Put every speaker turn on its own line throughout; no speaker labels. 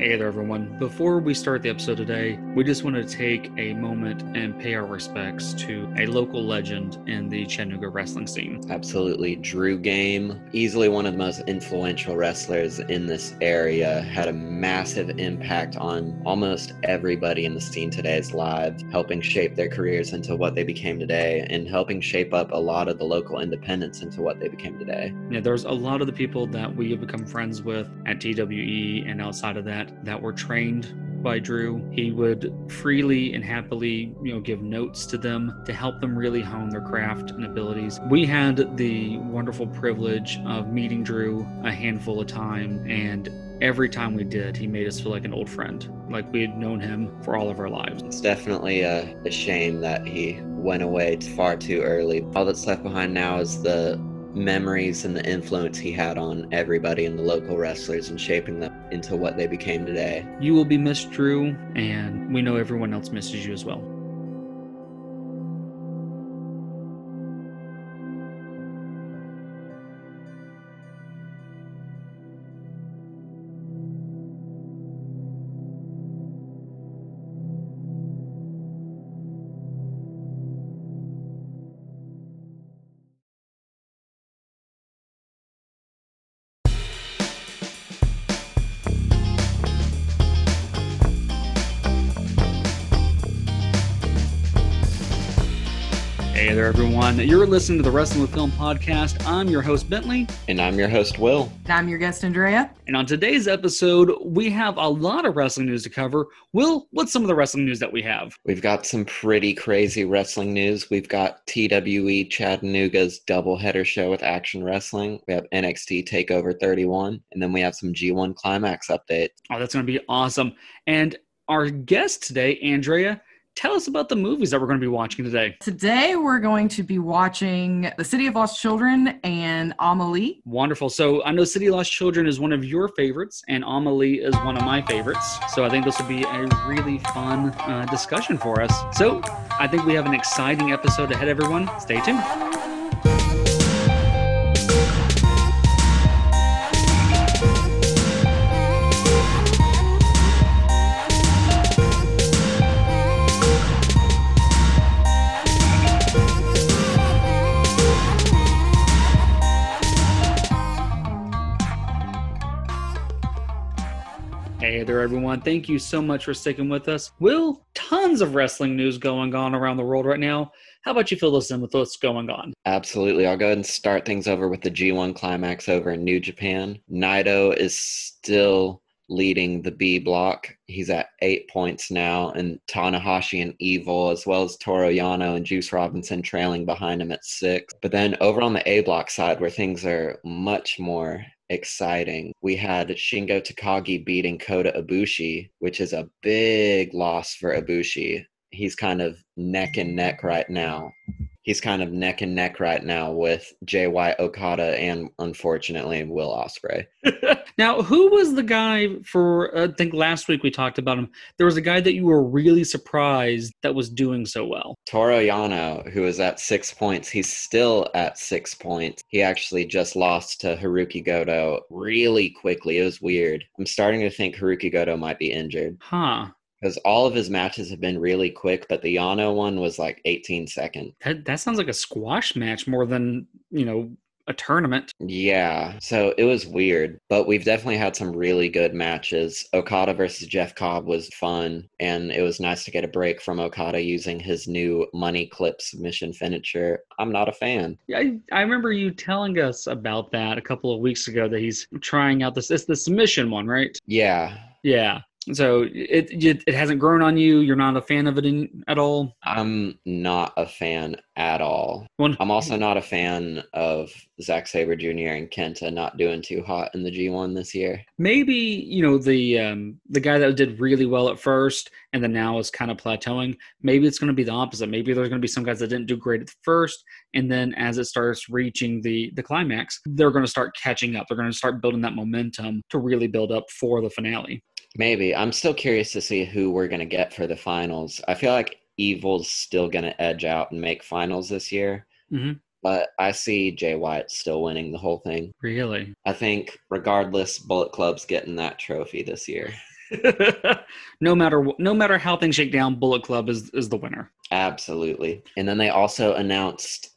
Hey there, everyone. Before we start the episode today, we just want to take a moment and pay our respects to a local legend in the Chattanooga wrestling scene.
Absolutely. Drew Game, easily one of the most influential wrestlers in this area, had a massive impact on almost everybody in the scene today's lives, helping shape their careers into what they became today and helping shape up a lot of the local independents into what they became today.
Yeah, there's a lot of the people that we have become friends with at TWE and outside of that that were trained by Drew. He would freely and happily, you know, give notes to them to help them really hone their craft and abilities. We had the wonderful privilege of meeting Drew a handful of time and every time we did, he made us feel like an old friend, like we had known him for all of our lives.
It's definitely a, a shame that he went away far too early. All that's left behind now is the memories and the influence he had on everybody in the local wrestlers and shaping them into what they became today.
You will be missed, Drew, and we know everyone else misses you as well. There, everyone. You're listening to the Wrestling with Film podcast. I'm your host, Bentley.
And I'm your host, Will.
And I'm your guest, Andrea.
And on today's episode, we have a lot of wrestling news to cover. Will, what's some of the wrestling news that we have?
We've got some pretty crazy wrestling news. We've got TWE Chattanooga's doubleheader show with Action Wrestling. We have NXT TakeOver 31. And then we have some G1 Climax updates.
Oh, that's going to be awesome. And our guest today, Andrea, tell us about the movies that we're going to be watching today.
Today, we're going to be watching The City of Lost Children and Amelie.
Wonderful. So I know City of Lost Children is one of your favorites, and Amelie is one of my favorites. So I think this will be a really fun uh, discussion for us. So I think we have an exciting episode ahead, everyone. Stay tuned. Hey there, everyone. Thank you so much for sticking with us. Will, tons of wrestling news going on around the world right now. How about you fill us in with what's going on?
Absolutely. I'll go ahead and start things over with the G1 Climax over in New Japan. Naito is still leading the B block. He's at eight points now, and Tanahashi and Evil, as well as Toru Yano and Juice Robinson, trailing behind him at six. But then over on the A block side, where things are much more exciting. We had Shingo Takagi beating Kota Ibushi, which is a big loss for Ibushi. He's kind of neck and neck right now. He's kind of neck and neck right now with JY Okada and unfortunately Will Ospreay.
now, who was the guy for? Uh, I think last week we talked about him. There was a guy that you were really surprised that was doing so well.
Toru Yano, who is at six points, he's still at six points. He actually just lost to Hirooki Goto really quickly. It was weird. I'm starting to think Hirooki Goto might be injured.
Huh.
Because all of his matches have been really quick, but the Yano one was like 18 seconds.
That, that sounds like a squash match more than, you know, a tournament.
Yeah, so it was weird, but we've definitely had some really good matches. Okada versus Jeff Cobb was fun, and it was nice to get a break from Okada using his new money clip submission finisher. I'm not a fan.
Yeah, I, I remember you telling us about that a couple of weeks ago that he's trying out this. It's the submission one, right?
Yeah.
Yeah. So it, it it hasn't grown on you. You're not a fan of it in, at all.
I'm not a fan at all.
One,
I'm also not a fan of Zack Sabre Jr. and Kenta not doing too hot in the G1 this year.
maybe you know the um, the guy that did really well at first and then now is kind of plateauing. Maybe it's going to be the opposite. Maybe there's going to be some guys that didn't do great at first, and then as it starts reaching the the climax, they're going to start catching up. They're going to start building that momentum to really build up for the finale.
Maybe. I'm still curious to see who we're going to get for the finals. I feel like Evil's still going to edge out and make finals this year.
Mhm.
But I see Jay White still winning the whole thing.
Really?
I think, regardless, Bullet Club's getting that trophy this year.
no matter no matter how things shake down, Bullet Club is is the winner.
Absolutely. And then they also announced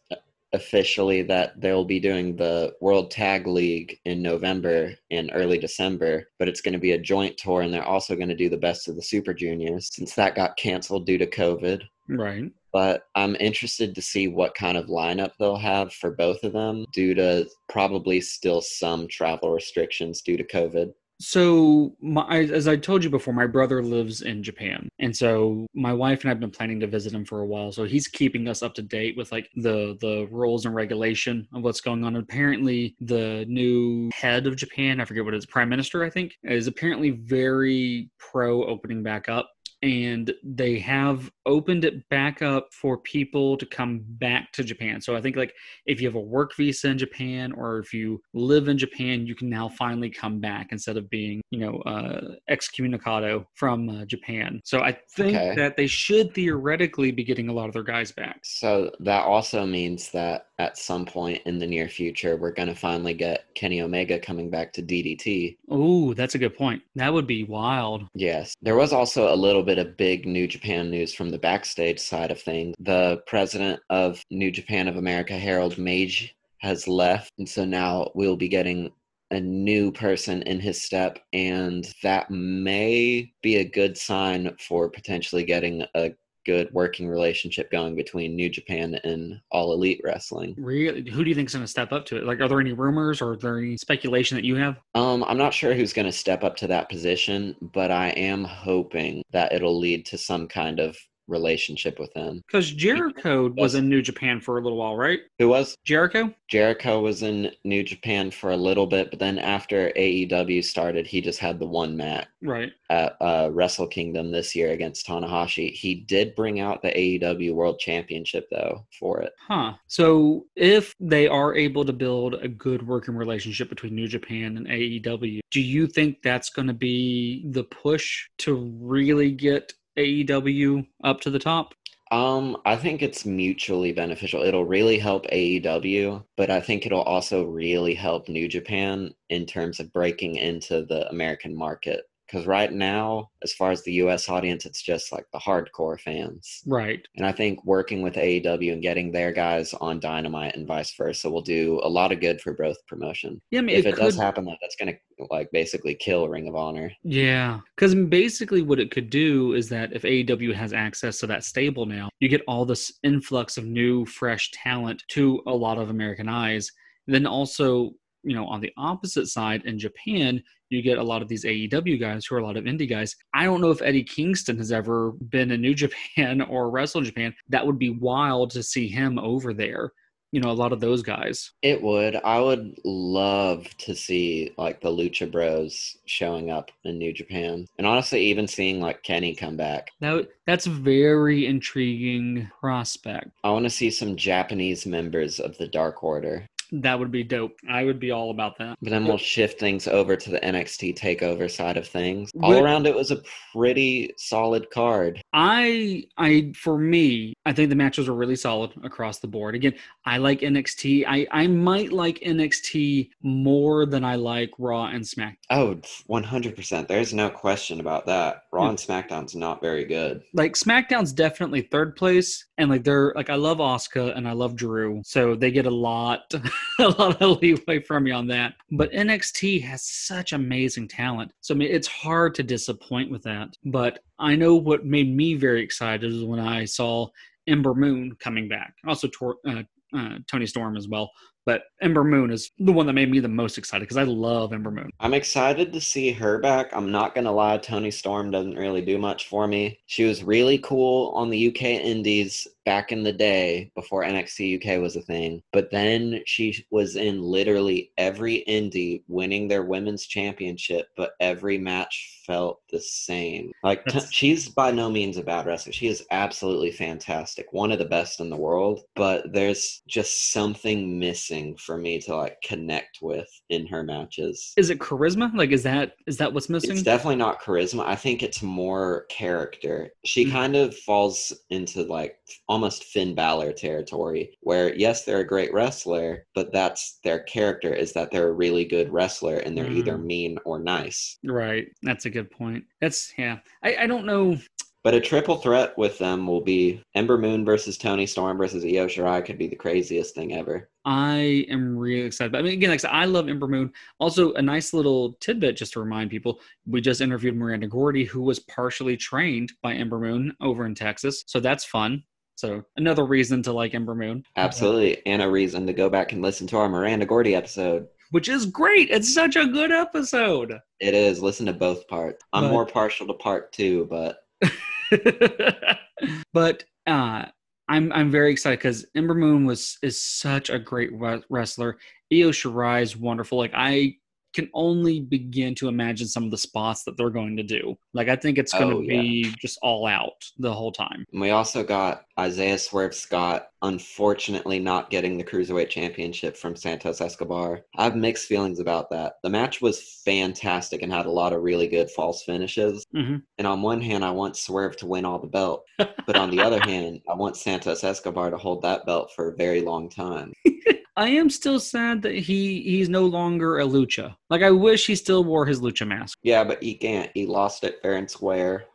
officially that they'll be doing the World Tag League in November and early December, but it's going to be a joint tour and they're also going to do the best of the Super Juniors since that got canceled due to COVID.
Right.
But I'm interested to see what kind of lineup they'll have for both of them due to probably still some travel restrictions due to COVID.
So, my, as I told you before, my brother lives in Japan, and so my wife and I've been planning to visit him for a while. So he's keeping us up to date with like the the rules and regulation of what's going on. Apparently, the new head of Japan, I forget what it is, prime minister, I think, is apparently very pro opening back up and they have opened it back up for people to come back to Japan. So I think like if you have a work visa in Japan or if you live in Japan, you can now finally come back instead of being, you know, uh, excommunicado from uh, Japan. So I think
Okay.
that they should theoretically be getting a lot of their guys back.
So that also means that at some point in the near future, we're going to finally get Kenny Omega coming back to DDT.
Oh, that's a good point. That would be wild.
Yes. There was also a little bit of big New Japan news from the backstage side of things. The president of New Japan of America, Harold Meij, has left. And so now we'll be getting a new person in his step. And that may be a good sign for potentially getting a good working relationship going between New Japan and All Elite Wrestling.
Really, who do you think's going to step up to it? Like, are there any rumors or are there any speculation that you have?
Um, I'm not sure who's going to step up to that position, but I am hoping that it'll lead to some kind of relationship with him.
Because Jericho was in New Japan for a little while, right?
Who was?
Jericho?
Jericho was in New Japan for a little bit, but then after AEW started, he just had the one match
Right.
at uh, Wrestle Kingdom this year against Tanahashi. He did bring out the AEW World Championship though for it.
Huh. So if they are able to build a good working relationship between New Japan and AEW, do you think that's going to be the push to really get AEW up to the top?
Um, I think it's mutually beneficial. It'll really help AEW, but I think it'll also really help New Japan in terms of breaking into the American market. Because right now, as far as the US audience, it's just like the hardcore fans.
Right.
And I think working with AEW and getting their guys on Dynamite and vice versa will do a lot of good for both promotion.
Yeah, I mean,
If
it,
it,
could,
does happen, that that's going to like basically kill Ring of Honor.
Yeah, because basically what it could do is that if AEW has access to that stable now, you get all this influx of new, fresh talent to a lot of American eyes. Then also, you know, on the opposite side in Japan, you get a lot of these AEW guys who are a lot of indie guys. I don't know if Eddie Kingston has ever been in New Japan or wrestled in Japan. That would be wild to see him over there. You know, a lot of those guys.
It would. I would love to see like the Lucha Bros showing up in New Japan, and honestly, even seeing like Kenny come back.
That that's a very intriguing prospect.
I want to see some Japanese members of the Dark Order.
That would be dope. I would be all about that.
But then we'll shift things over to the NXT Takeover side of things. All around, it was a pretty solid card.
I I for me, I think the matches were really solid across the board. Again, I like NXT. I I might like NXT more than I like Raw and Smack.
Oh, 100%. There's no question about that. Raw hmm. and SmackDown's not very good.
Like SmackDown's definitely third place, and like they're like I love Asuka and I love Drew, so they get a lot a lot of leeway from me on that. But NXT has such amazing talent, so I mean it's hard to disappoint with that. But I know what made me very excited is when I saw Ember Moon coming back. Also, Tor- uh, uh, Toni Storm as well. But Ember Moon is the one that made me the most excited because I love Ember Moon.
I'm excited to see her back. I'm not going to lie, Toni Storm doesn't really do much for me. She was really cool on the UK Indies back in the day before NXT UK was a thing. But then she was in literally every indie winning their women's championship, but every match felt the same. Like, t- she's by no means a bad wrestler. She is absolutely fantastic, one of the best in the world. But there's just something missing missing for me to like connect with in her matches.
Is it charisma? Like, is that is that what's missing?
It's definitely not charisma. I think it's more character. She
Mhm.
kind of falls into like almost Finn Balor territory, where yes, they're a great wrestler, but that's their character is that they're a really good wrestler and they're either
Mm.
mean or nice.
right. That's a good point. That's yeah. I, I don't know.
But a triple threat with them will be Ember Moon versus Toni Storm versus Io Shirai could be the craziest thing ever.
I am really excited. I mean, again, like I said, I love Ember Moon. Also, a nice little tidbit just to remind people: we just interviewed Miranda Gordy, who was partially trained by Ember Moon over in Texas. So that's fun. So another reason to like Ember Moon,
Absolutely. And a reason to go back and listen to our Miranda Gordy episode.
which is great. It's such a good episode.
It is. Listen to both parts. I'm
But-
more partial to part two, but
but uh, I'm I'm very excited because Ember Moon was is such a great wrestler. Io Shirai is wonderful. Like I can only begin to imagine some of the spots that they're going to do. Like I think it's going to
Oh, yeah.
be just all out the whole time.
And we also got Isaiah Swerve Scott, unfortunately not getting the Cruiserweight Championship from Santos Escobar. I have mixed feelings about that. The match was fantastic and had a lot of really good false finishes.
Mhm.
And on one hand, I want Swerve to win all the belt. But on the other hand, I want Santos Escobar to hold that belt for a very long time.
I am still sad that he he's no longer a lucha. Like I wish he still wore his lucha mask.
Yeah, but he can't. He lost it fair and square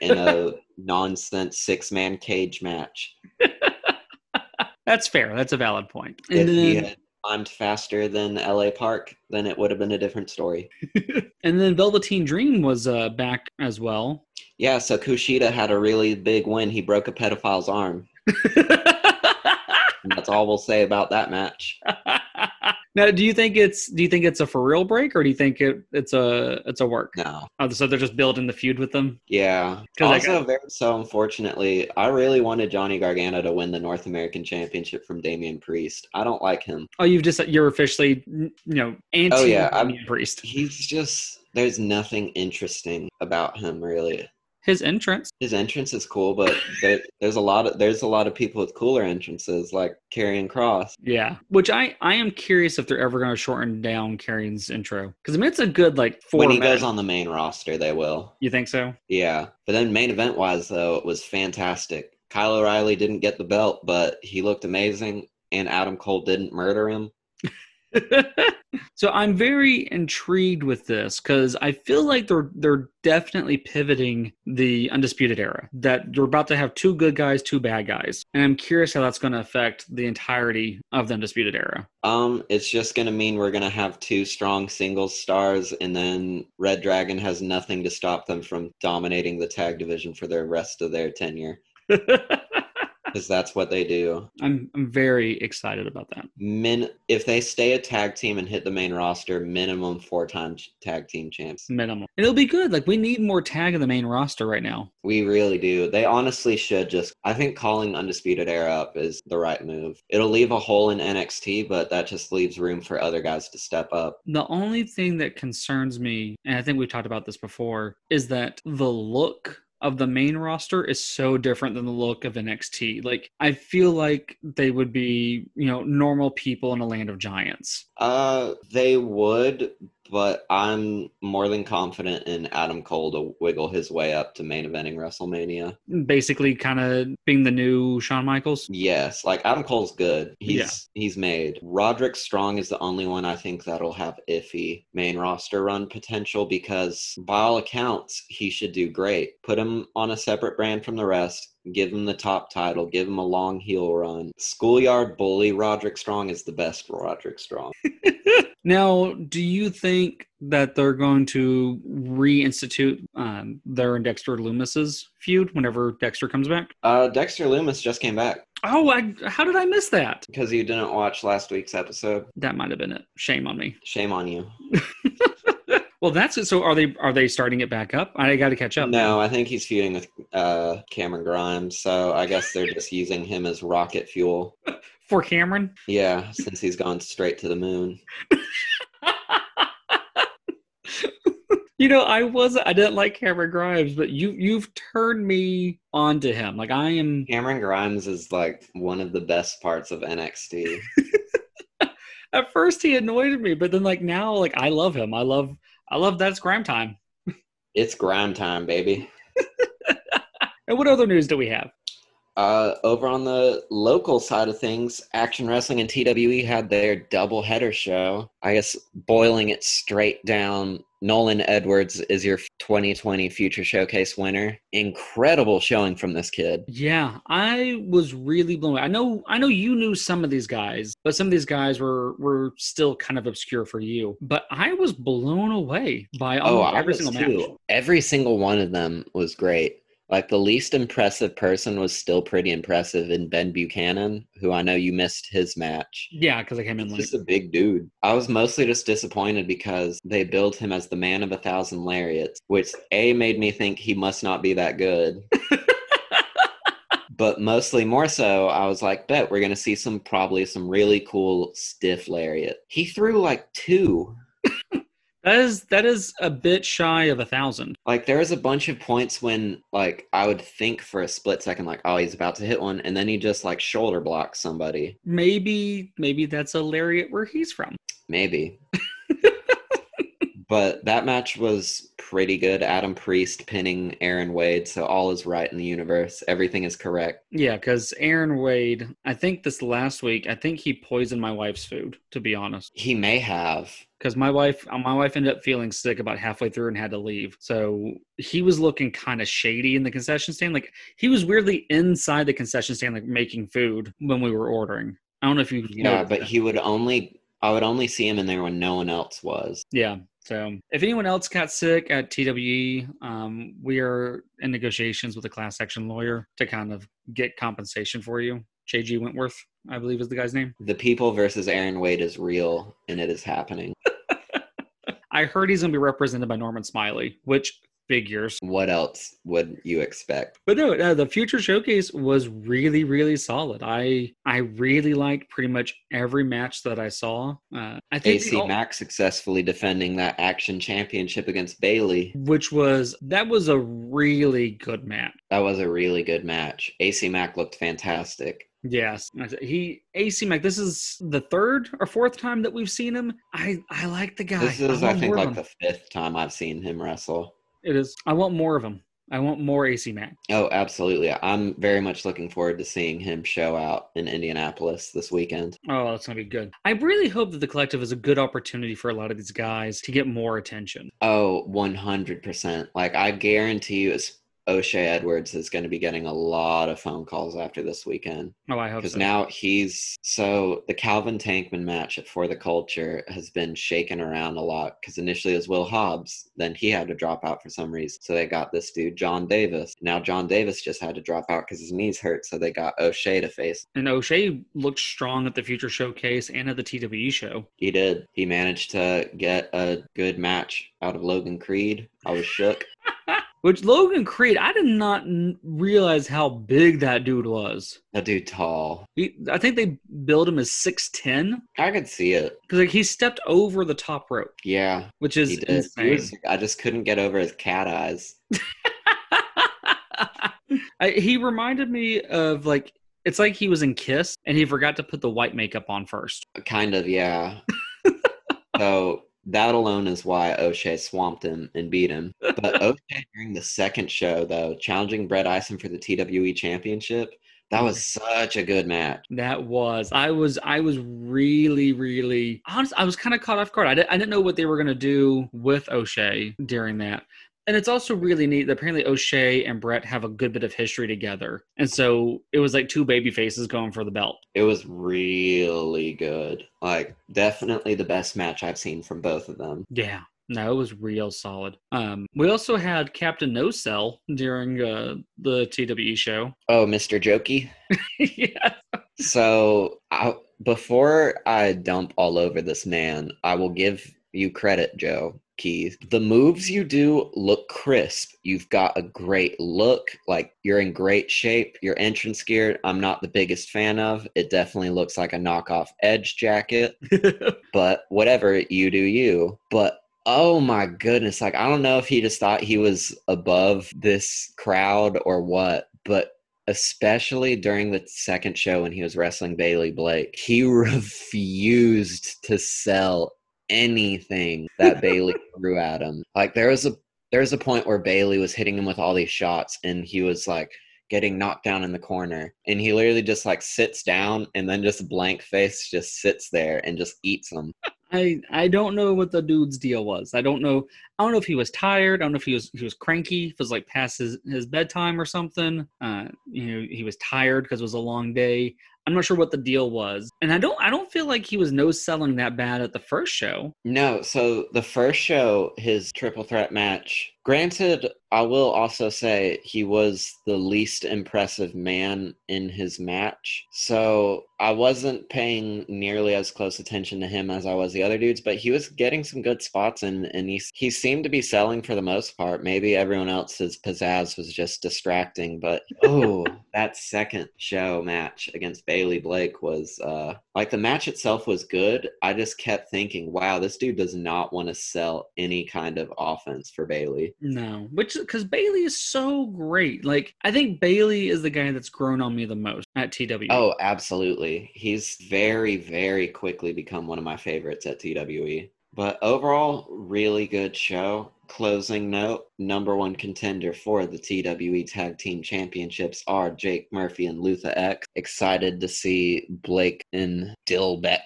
in a nonsense six man cage match.
That's fair. That's a valid point.
if
And
he had climbed faster than LA Park, then it would have been a different story.
and then Velveteen Dream was uh, back as well.
Yeah, so Kushida had a really big win. He broke a pedophile's arm. All we'll say about that match.
now, do you think it's do you think it's a for real break or do you think it, it's a it's a work?
No.
Oh, so they're just building the feud with them.
Yeah. Also, very so unfortunately, I really wanted Johnny Gargano to win the North American Championship from Damian Priest. I don't like him.
Oh, you've just you're officially you know anti
Oh, yeah, I'm-
priest.
He's just there's nothing interesting about him really.
His entrance.
His entrance is cool, but there, there's a lot of there's a lot of people with cooler entrances like Karrion Cross.
Yeah, which I I am curious if they're ever going to shorten down Karrion's intro because I mean it's a good like four.
when he goes on the main roster, they will.
you think so?
Yeah, but then main event wise though, it was fantastic. Kyle O'Reilly didn't get the belt, but he looked amazing, and Adam Cole didn't murder him.
so I'm very intrigued with this because I feel like they're they're definitely pivoting the undisputed era. That you're about to have two good guys, two bad guys, and I'm curious how that's going to affect the entirety of the undisputed era.
Um, it's just gonna mean we're gonna have two strong singles stars, and then Red Dragon has nothing to stop them from dominating the tag division for the rest of their tenure, because that's what they do.
I'm I'm very excited about that.
Min, if they stay a tag team and hit the main roster, minimum four times tag team champs.
Minimal. And it'll be good. Like we need more tag in the main roster right now.
We really do. They honestly should just. I think calling Undisputed Era up is the right move. It'll leave a hole in NXT, but that just leaves room for other guys to step up.
The only thing that concerns me, and I think we've talked about this before, is that the look of the main roster is so different than the look of NXT. Like I feel like they would be, you know, normal people in a land of giants.
Uh, they would, but I'm more than confident in Adam Cole to wiggle his way up to main eventing WrestleMania.
Basically kind of being the new Shawn Michaels.
Yes, like Adam Cole's good. He's
Yeah.
he's made. Roderick Strong is the only one I think that'll have iffy main roster run potential because by all accounts he should do great. Put him on a separate brand from the rest. Give him the top title. Give him a long heel run. Schoolyard bully Roderick Strong is the best Roderick Strong.
Now, do you think that they're going to reinstitute um, their and Dexter Lumis's feud whenever Dexter comes back?
Uh, Dexter Lumis just came back
Oh, I, how did I miss that?
because you didn't watch last week's episode.
That might have been it. Shame on me.
Shame on you.
Well, that's it. So, are they are they starting it back up? I got to catch up.
No, I think he's feuding with uh, Cameron Grimes, so I guess they're just using him as rocket fuel.
for Cameron.
Yeah, since he's gone straight to the moon.
you know, I was I didn't like Cameron Grimes, but you you've turned me on to him. Like I am.
Cameron Grimes is like one of the best parts of NXT.
At first he annoyed me, but then like now, like I love him. I love I love that's grime time.
It's grind time, baby.
And what other news do we have?
Uh, over on the local side of things, Action Wrestling and TWE had their double header show. I guess boiling it straight down, Nolan Edwards is your 2020 Future Showcase winner. Incredible showing from this kid.
Yeah, I was really blown away. I know I know you knew some of these guys, but some of these guys were were still kind of obscure for you. But I was blown away by
Oh,
every single
too.
match.
Every single one of them was great. Like the least impressive person was still pretty impressive in Ben Buchanan, who I know you missed his match.
Yeah, because I came in
He's
late.
just a big dude. I was mostly just disappointed because they billed him as the man of a thousand lariats, which A made me think he must not be that good. but mostly more so, I was like, bet we're gonna see some probably some really cool stiff lariat. He threw like two.
That is that is a bit shy of a thousand.
Like there is a bunch of points when like I would think for a split second, like, oh, he's about to hit one, and then he just like shoulder blocks somebody.
Maybe maybe that's a lariat where he's from.
Maybe. but that match was pretty good. Adam Priest pinning Aaron Wade, so all is right in the universe. Everything is correct.
Yeah, because Aaron Wade, I think this last week, I think he poisoned my wife's food. To be honest,
He may have.
because my wife, uh, my wife ended up feeling sick about halfway through and had to leave. So he was looking kind of shady in the concession stand. Like he was weirdly inside the concession stand, like making food when we were ordering. I don't know if you.
Yeah, but
that.
he would only I would only see him in there when no one else was.
Yeah. So if anyone else got sick at TWE, um, we are in negotiations with a class action lawyer to kind of get compensation for you. JG Wentworth, I believe is the guy's name.
The people versus Aaron Wade is real and it is happening.
I heard he's going to be represented by Norman Smiley, which figures.
What else would you expect?
But no, no, the future showcase was really, really solid. I I really liked pretty much every match that I saw. Uh, I think
AC
ol-
Mack successfully defending that action championship against Bailey.
which was that was a really good match.
That was a really good match. AC Mack looked fantastic.
Yes, he AC Mack. This is the third or fourth time that we've seen him. I I like the guy.
This is, I
want
think, like
him.
the fifth time I've seen him wrestle.
It is. I want more of him. I want more AC Mack.
Oh, absolutely. I'm very much looking forward to seeing him show out in Indianapolis this weekend.
Oh, that's gonna be good. I really hope that the collective is a good opportunity for a lot of these guys to get more attention.
Oh, 100%. Like, I guarantee you, it's O'Shea Edwards is going to be getting a lot of phone calls after this weekend.
Oh, I hope
Because
so.
now he's so the Calvin Tankman match For the Culture has been shaken around a lot. Because initially it was Will Hobbs, then he had to drop out for some reason. So they got this dude, John Davis. Now John Davis just had to drop out because his knees hurt. So they got O'Shea to face.
and O'Shea looked strong at the Future Showcase and at the TWE show.
He did. He managed to get a good match out of Logan Creed. I was shook.
Which Logan Creed, I did not n- realize how big that dude was.
That dude tall.
He, I think they billed him as six ten
I could see it.
because like he stepped over the top rope,
Yeah,
which is insane.
Was, I just couldn't get over his cat eyes.
I, he reminded me of like it's like he was in Kiss and he forgot to put the white makeup on first.
Kind of, yeah. so that alone is why O'Shea swamped him and beat him. But O'Shea during the second show, though, challenging Brett Ison for the TWE championship, that was such a good match.
That was I was I was really really honest. I was kind of caught off guard. I, did, I didn't know what they were gonna do with O'Shea during that. And it's also really neat that apparently O'Shea and Brett have a good bit of history together. And so it was like two baby faces going for the belt.
It was really good. Like, definitely the best match I've seen from both of them.
Yeah. No, it was real solid. Um, we also had Captain No Cell during uh, the TWE show.
Oh, Mr. Jokey.
yeah.
So, I, before I dump all over this man, I will give you credit, Joe Keys. The moves you do look crisp. You've got a great look. Like you're in great shape. Your entrance gear, I'm not the biggest fan of. It definitely looks like a knockoff Edge jacket, but whatever, you do you. But Oh my goodness. Like, I don't know if he just thought he was above this crowd or what, but especially during the second show when he was wrestling Bailey Blake. He refused to sell anything that Bailey threw at him. Like there was a there was a point where Bailey was hitting him with all these shots and he was like getting knocked down in the corner and he literally just like sits down and then just blank face just sits there and just eats them.
I I don't know what the dude's deal was. I don't know. I don't know if he was tired. I don't know if he was he was cranky. If it was like past his, his bedtime or something. Uh, you know, he was tired because it was a long day. I'm not sure what the deal was, and I don't I don't feel like he was no selling that bad at the first show.
No, so the first show, his triple threat match. Granted, I will also say he was the least impressive man in his match. So I wasn't paying nearly as close attention to him as I was the other dudes, but he was getting some good spots and, and he, he seemed to be selling for the most part. Maybe everyone else's pizzazz was just distracting, but oh, that second show match against Bailey Blake was uh, like the match itself was good. I just kept thinking, wow, this dude does not want to sell any kind of offense for Bailey.
No, which because Bailey is so great. Like I think Bailey is the guy that's grown on me the most at TW.
Oh, absolutely. He's very, very quickly become one of my favorites at TWE. But overall, really good show. Closing note number one contender for the TWE Tag Team Championships are Jake Murphy and Luther X. Excited to see Blake and Dilbeck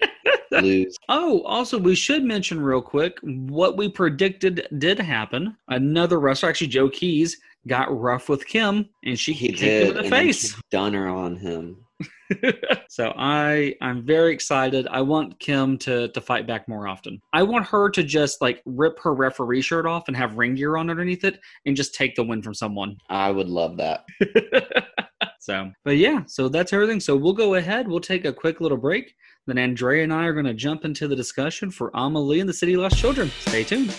lose.
Oh, also, we should mention real quick what we predicted did happen. Another wrestler, actually, Joe Keys, got rough with Kim, and she
He
kicked
did.
him in the face.
done her on him.
so I I'm very excited. I want Kim to to fight back more often. I want her to just like rip her referee shirt off and have ring gear on underneath it and just take the win from someone.
I would love that.
so, but yeah, so that's everything. So we'll go ahead. We'll take a quick little break. Then Andrea and I are going to jump into the discussion for Amelie and the City Lost Children. Stay tuned.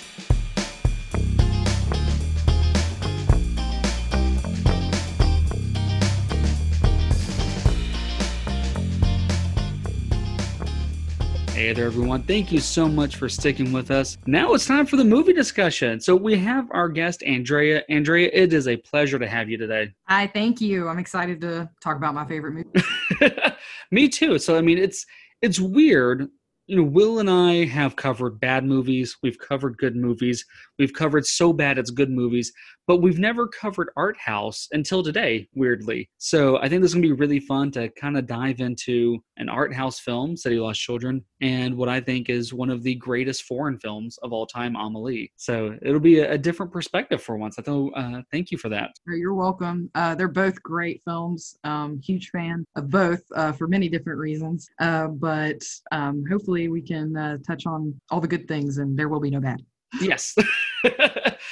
Hey there, everyone. Thank you so much for sticking with us. Now it's time for the movie discussion. So we have our guest, Andrea. Andrea, it is a pleasure to have you today.
Hi, thank you. I'm excited to talk about my favorite movie.
Me too. So I mean, it's it's weird. You know, Will and I have covered bad movies. We've covered good movies. We've covered so bad it's good movies, but we've never covered art house until today. Weirdly, so I think this is gonna be really fun to kind of dive into an art house film, City Lost Children, and what I think is one of the greatest foreign films of all time, Amelie. So it'll be a, a different perspective for once. I thought, uh, thank you for that.
You're welcome. Uh, they're both great films. Um, huge fan of both uh, for many different reasons. Uh, but um, hopefully we can uh, touch on all the good things and there will be no bad.
Yes.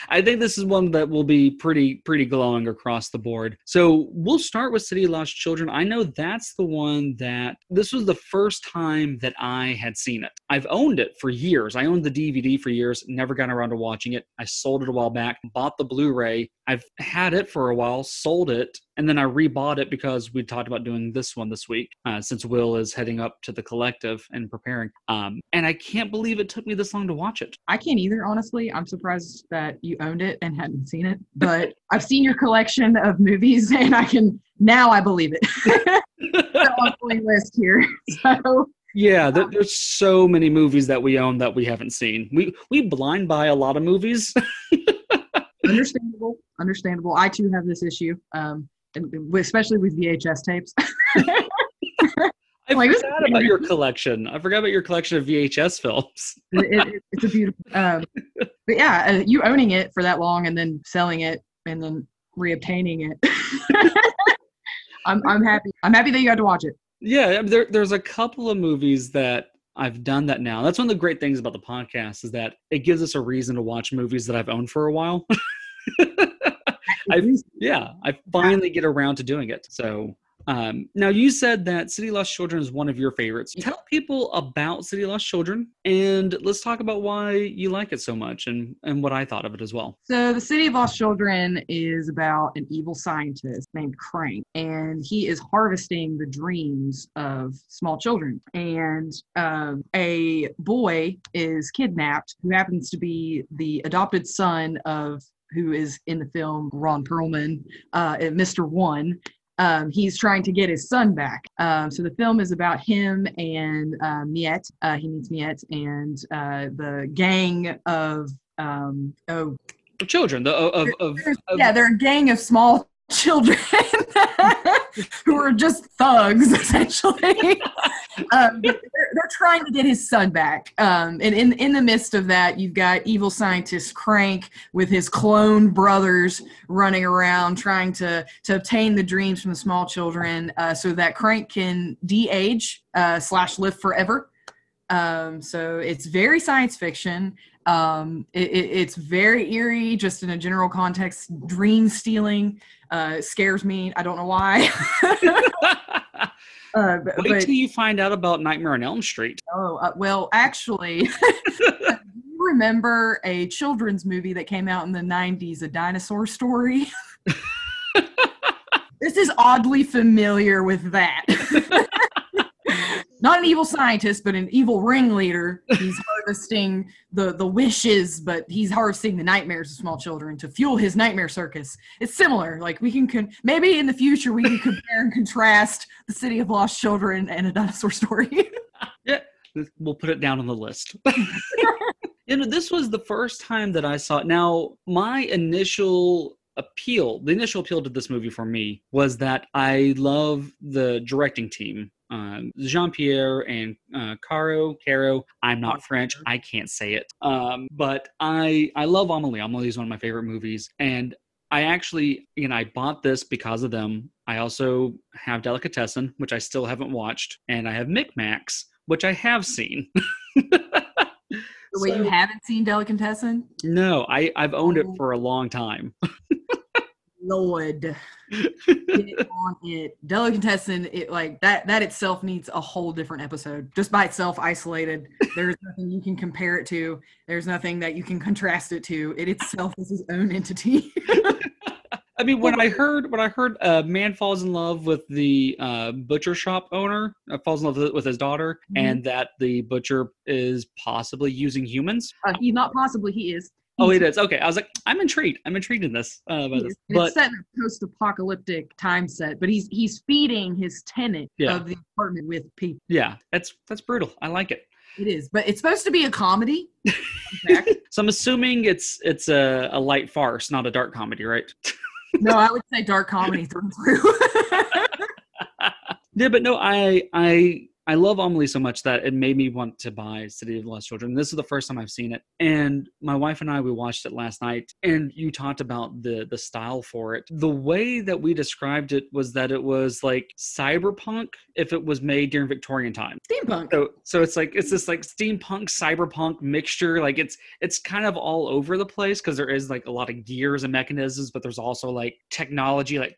I think this is one that will be pretty pretty glowing across the board. So we'll start with City of Lost Children. I know that's the one that this was the first time that I had seen it. I've owned it for years. I owned the DVD for years, never got around to watching it. I sold it a while back, bought the Blu-ray. I've had it for a while, sold it, and then I rebought it because we talked about doing this one this week, uh, since Will is heading up to the collective and preparing. Um, and I can't believe it took me this long to watch it.
I can't either, honestly. I'm surprised that you owned it and hadn't seen it. But I've seen your collection of movies and I can now I believe it. on the list here. So
Yeah, there, there's so many movies that we own that we haven't seen. We we blind buy a lot of movies.
understandable, understandable. I too have this issue, um, and especially with VHS tapes.
I
Like,
forgot about your collection. I forgot about your collection of VHS films.
it, it, it's a beautiful. Um, but yeah, uh, you owning it for that long and then selling it and then reobtaining it. I'm I'm happy. I'm happy that you got to watch it.
Yeah, there, there's a couple of movies that I've done that now. That's one of the great things about the podcast is that it gives us a reason to watch movies that I've owned for a while. I- yeah, I finally get around to doing it. So um, now you said that City Lost Children is one of your favorites. Tell people about City Lost Children, and let's talk about why you like it so much and and what I thought of it as well.
So, The City of Lost Children is about an evil scientist named Krank, and he is harvesting the dreams of small children. And um, a boy is kidnapped who happens to be the adopted son of who is in the film Ron Perlman, uh, Mr. One. um, he's trying to get his son back. Um, so the film is about him and uh, Miette. Uh, he meets Miette and uh, the gang of um, oh
children the, of, of, of,
yeah they're a gang of small children who are just thugs essentially. Um, they're, they're, trying to get his son back. Um, and in, in the midst of that you've got evil scientist Krank with his clone brothers running around trying to to obtain the dreams from the small children uh, so that Krank can de-age uh, slash live forever. Um, so it's very science fiction um, it, it, it's very eerie, just in a general context. Dream stealing uh, scares me. I don't know why.
uh, but, Wait till you find out about Nightmare on Elm Street.
Oh uh, well, actually, you remember a children's movie that came out in the '90s, A Dinosaur Story. this is oddly familiar with that not an evil scientist, but an evil ringleader. He's harvesting the the wishes, but he's harvesting the nightmares of small children to fuel his nightmare circus. It's similar. Like we can con- maybe in the future we can compare and contrast the City of Lost Children and a dinosaur story.
yeah, we'll put it down on the list. you know, this was the first time that I saw it. Now, my initial appeal, the initial appeal to this movie for me was that I love the directing team um, Jean Pierre and uh, Caro. Caro. I'm not French. I can't say it. Um, but I I love Amelie. Amelie is one of my favorite movies, and I actually you know I bought this because of them. I also have Delicatessen, which I still haven't watched, and I have Micmacs, which I have seen.
Wait, so, you haven't seen Delicatessen?
No, I I've owned oh. it for a long time.
Lord. Get on it. Delicatessen, it like that that itself needs a whole different episode. Just by itself isolated. There's nothing you can compare it to. There's nothing that you can contrast it to. It itself is its own entity.
I mean, when I heard when I heard a man falls in love with the uh, butcher shop owner, uh, falls in love with his daughter, mm-hmm. and that the butcher is possibly using humans.
Uh, he's not possibly. He is.
Oh, it is. Okay. I was like, I'm intrigued. I'm intrigued in this. Uh, by this.
But, it's set in a post-apocalyptic time set, but he's he's feeding his tenant yeah. of the apartment with people.
Yeah, that's that's brutal. I like it.
It is, but it's supposed to be a comedy.
so I'm assuming it's it's a, a light farce, not a dark comedy, right?
no, I would say dark comedy through and through.
yeah, but no, I I I love Amelie so much that it made me want to buy City of Lost Children. This is the first time I've seen it, and my wife and I we watched it last night. And you talked about the the style for it. The way that we described it was that it was like cyberpunk if it was made during Victorian time.
Steampunk.
So so it's like it's this like steampunk cyberpunk mixture. Like it's it's kind of all over the place because there is like a lot of gears and mechanisms, but there's also like technology like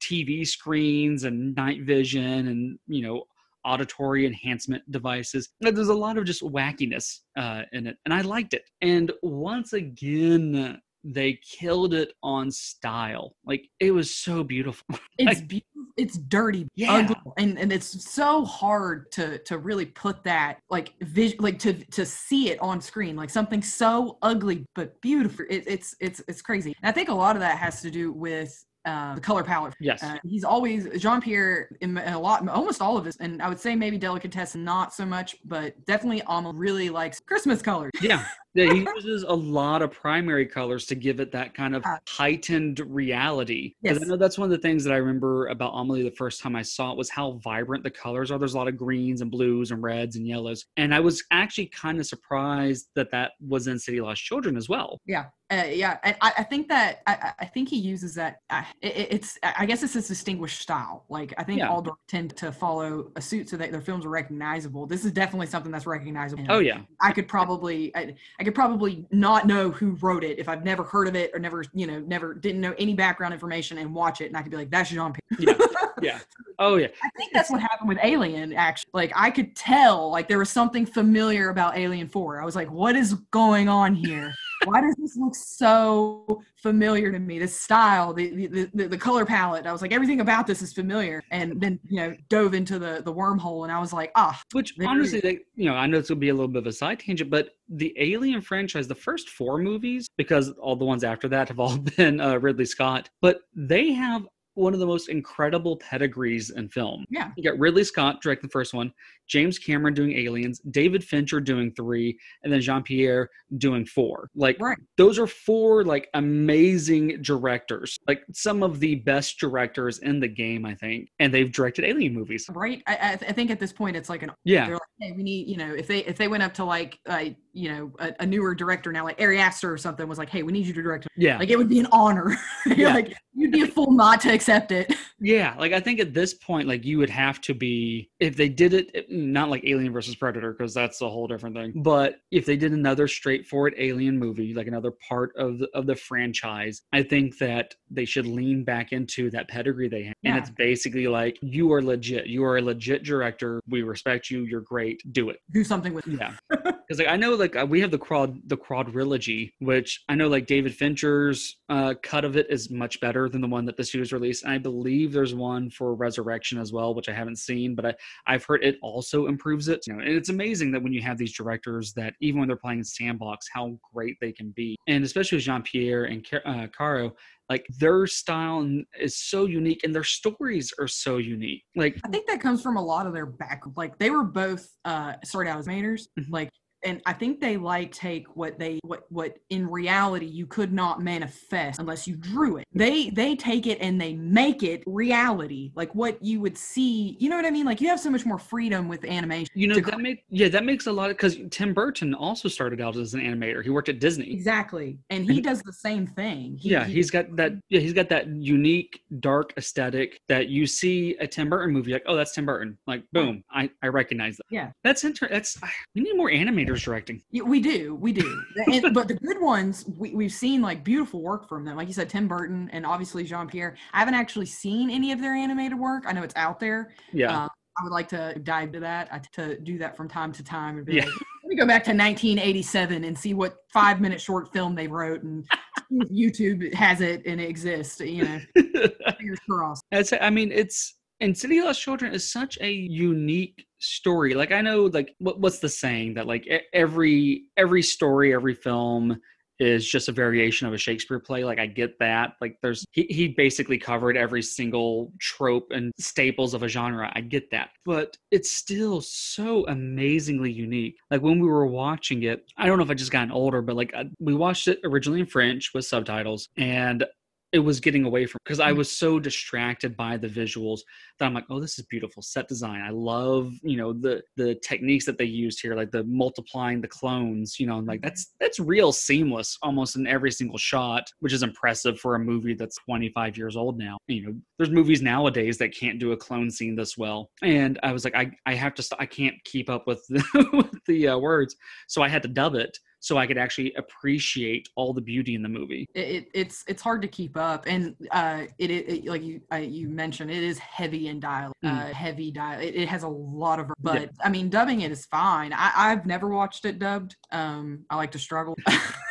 TV screens and night vision and you know auditory enhancement devices. There's a lot of just wackiness uh, in it, and I liked it. And once again, they killed it on style. Like it was so beautiful.
It's like, beautiful. It's dirty, yeah. ugly, and and it's so hard to to really put that like vis- like to to see it on screen like something so ugly but beautiful. It, it's it's it's crazy. And I think a lot of that has to do with uh, the color palette.
Yes,
uh, he's always Jean Pierre in, in, a lot, almost all of his, and I would say maybe Delicatessen not so much, but definitely Alma really likes Christmas colors.
Yeah, yeah, he uses a lot of primary colors to give it that kind of heightened reality. Yes. I know that's one of the things that I remember about Amelie the first time I saw it was how vibrant the colors are. There's a lot of greens and blues and reds and yellows, and I was actually kind of surprised that that was in City Lost Children as well.
Yeah, uh, yeah, I, I, think that I, I, think he uses that. Uh, it, it's I guess it's his distinguished style. Like I think yeah. all tend to follow a suit so that their films are recognizable. This is definitely something that's recognizable.
Oh yeah,
I could probably I, I could probably not know who wrote it if I've never heard of it or never you know never didn't know any background information and watch it and I could be like that's Jean
Pierre. yeah, yeah. Oh yeah.
I think that's what happened with Alien. Actually, like I could tell like there was something familiar about Alien Four. I was like, what is going on here? Why does this look so familiar to me? This style, the, the the, the color palette. I was like, everything about this is familiar. And then you know, dove into the the wormhole, and I was like, ah.
Which honestly, they, you know, I know this will be a little bit of a side tangent, but the Alien franchise, the first four movies, because all the ones after that have all been uh, Ridley Scott, but they have one of the most incredible pedigrees in film.
Yeah.
You got Ridley Scott directing the first one, James Cameron doing Aliens, David Fincher doing three, and then Jean Pierre doing four. Like
Right.
those are four like amazing directors, like some of the best directors in the game, I think, and they've directed Alien movies.
Right. I, I, I think at this point it's like an
Yeah,
they're like, hey, we need, you know, if they if they went up to like, uh, you know, a, a newer director now, like Ari Aster or something, was like, hey, we need you to direct.
yeah,
Like it would be an honor.
Yeah.
like you'd be a fool not to accept it.
yeah. Like I think at this point, like you would have to be if they did it, not like Alien versus Predator, because that's a whole different thing. But if they did another straightforward Alien movie, like another part of the, of the franchise, I think that they should lean back into that pedigree they have, and it's basically like you are legit. You are a legit director. We respect you. You're great. Do it.
Do something with.
Yeah, because like I know like uh, we have the quad the quadrilogy, which I know like David Fincher's uh, cut of it is much better than the one that the studios released, and I believe there's one for Resurrection as well, which I haven't seen, but I I've heard it also improves it. You know, and it's amazing that when you have these directors that even when they're playing sandbox, how great they can be, and especially with Jean Pierre and uh, Caro. Like their style is so unique, and their stories are so unique. Like
I think that comes from a lot of their back. Like they were both uh started out as animators,
Mhm.
like. And I think they like take what they what what in reality you could not manifest unless you drew it. They they take it and they make it reality, like what you would see. You know what I mean? Like you have so much more freedom with animation.
You know that make yeah that makes a lot of because Tim Burton also started out as an animator. He worked at Disney.
Exactly. And he does the same thing. He-
Yeah,
he-
he's got that. Mhm. Yeah, he's got that unique dark aesthetic that you see a Tim Burton movie like, oh, that's Tim Burton. Like, boom, I I recognize that.
Yeah.
that's inter- That's we need more animators directing.
Yeah, we do, we do. and, but the good ones, we, we've seen like beautiful work from them. Like you said, Tim Burton and obviously Jean Pierre. I haven't actually seen any of their animated work. I know it's out there.
Yeah,
Uh, I would like to dive to that. I, to do that from time to time and be
Yeah.
like, let me go back to 1987 and see what five minute short film they wrote and YouTube has it and it exists. You know, fingers crossed.
That's, I mean, it's and City of Lost Children is such a unique story. Like I know, like what, what's the saying that like every every story, every film is just a variation of a Shakespeare play. Like I get that. Like there's he, he basically covered every single trope and staples of a genre. I get that. But it's still so amazingly unique. Like when we were watching it, I don't know if I just gotten older, but like I, we watched it originally in French with subtitles and it was getting away from because I was so distracted by the visuals that I'm like, oh, this is beautiful set design. I love, you know, the the techniques that they used here, like the multiplying the clones, you know, like that's that's real seamless almost in every single shot, which is impressive for a movie that's 25 years old now. You know, there's movies nowadays that can't do a clone scene this well. And I was like, I, I have to st- I can't keep up with the, with the uh, words. So I had to dub it so I could actually appreciate all the beauty in the movie.
it, it, it's it's hard to keep up and uh it, it, it- like you I, you mentioned it is heavy in dialogue
Mm.
uh heavy dialogue it, it has a lot of but i mean dubbing it is fine I, i've never watched it dubbed um i like to struggle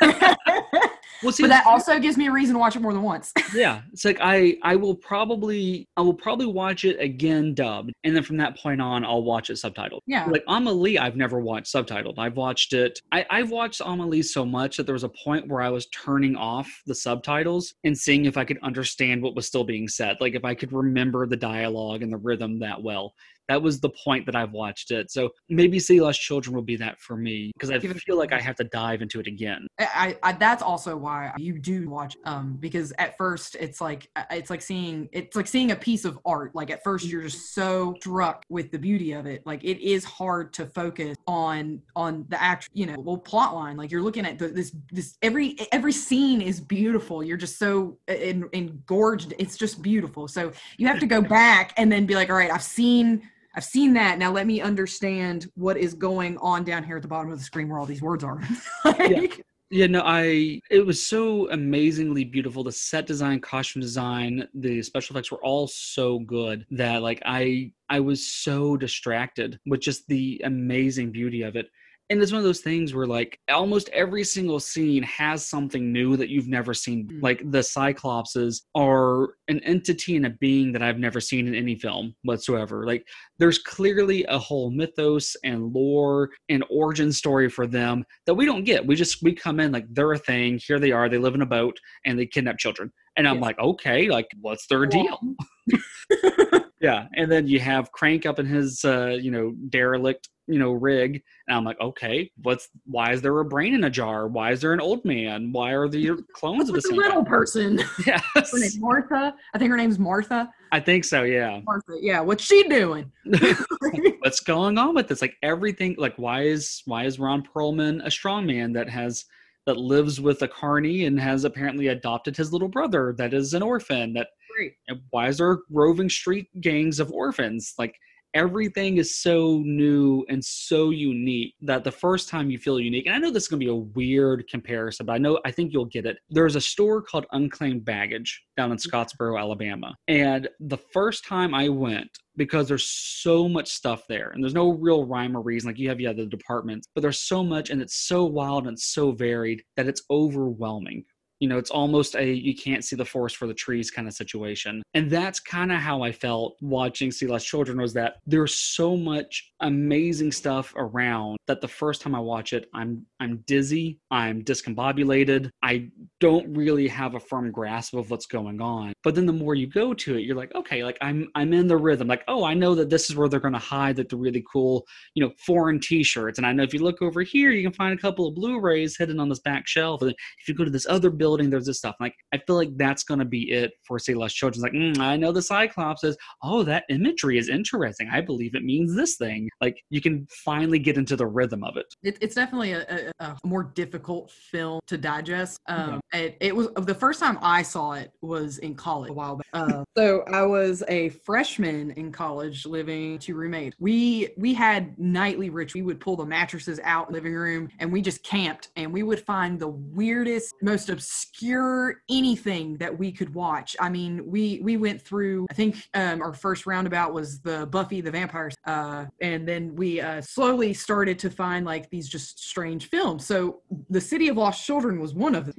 Well, see,
but that also gives me a reason to watch it more than once.
Yeah it's like i i will probably i will probably watch it again dubbed and then from that point on i'll watch it subtitled.
Yeah.
Like amelie i've never watched subtitled. I've watched it I, i've watched amelie so much that there was a point where i was turning off the subtitles and seeing if i could understand what was still being said. Like if i could remember the dialogue and the rhythm that well that was the point that i've watched it. So maybe see lost children will be that for me because i
Give it a
feel like i have to dive into it again.
I, I that's also why you do watch um because at first it's like uh, it's like seeing it's like seeing a piece of art. Like at first you're just so struck with the beauty of it. Like it is hard to focus on on the act you know well plot line. Like you're looking at the, this this every every scene is beautiful. You're just so uh, en- engorged. It's just beautiful. So you have to go back and then be like all right I've seen I've seen that. Now let me understand what is going on down here at the bottom of the screen where all these words are. like,
Yeah, no, I it was so amazingly beautiful. The set design, costume design, the special effects were all so good that like I I was so distracted with just the amazing beauty of it. And it's one of those things where like almost every single scene has something new that you've never seen.
Mm.
Like the Cyclopses are an entity and a being that I've never seen in any film whatsoever. Like there's clearly a whole mythos and lore and origin story for them that we don't get. We just we come in like they're a thing. Here they are. They live in a boat and they kidnap children. And I'm
Yes.
like, okay, like what's their deal? Yeah, and then you have Krank up in his, uh, you know, derelict, you know, rig, and I'm like, okay, what's? Why is there a brain in a jar? Why is there an old man? Why are the clones of the same?
little person?
guy?
Her name's Martha. I think her name's Martha.
I think so. Yeah,
Martha. Yeah. What's she doing?
what's going on with this? Like everything. Like why is why is Ron Perlman a strong man that has that lives with a carney and has apparently adopted his little brother that is an orphan that
Great.
And why is there roving street gangs of orphans? Like everything is so new and so unique that the first time you feel unique, and I know this is gonna be a weird comparison, but I know I think you'll get it. There's a store called Unclaimed Baggage down in mm-hmm. Scottsboro, Alabama. And the first time I went, because there's so much stuff there and there's no real rhyme or reason like you have yeah the departments but there's so much and it's so wild and so varied that it's overwhelming you know it's almost a you can't see the forest for the trees kind of situation. And that's kind of how i felt watching see less children was that there's so much amazing stuff around that the first time i watch it i'm i'm dizzy i'm discombobulated i don't really have a firm grasp of what's going on. But then the more you go to it you're like okay like i'm i'm in the rhythm. Like oh i know that this is where they're going to hide like the really cool you know foreign t-shirts. And i know if you look over here you can find a couple of blu-rays hidden on this back shelf. And if you go to this other building there's this stuff like i feel like that's going to be it for say less children like mm, i know the cyclops is oh that imagery is interesting i believe it means this thing like you can finally get into the rhythm of it
It, it's definitely a, a, a more difficult film to digest. Um, it, it was the first time I saw it was in college a while back. Uh, so I was a freshman in college, living to roommate. We we had nightly rich. We would pull the mattresses out living room, and we just camped, and we would find the weirdest, most obscure anything that we could watch. I mean, we we went through. I think um, our first roundabout was the Buffy the Vampire, uh, and then we uh, slowly started to find like these just strange films. So the City of Lost Children was one of them.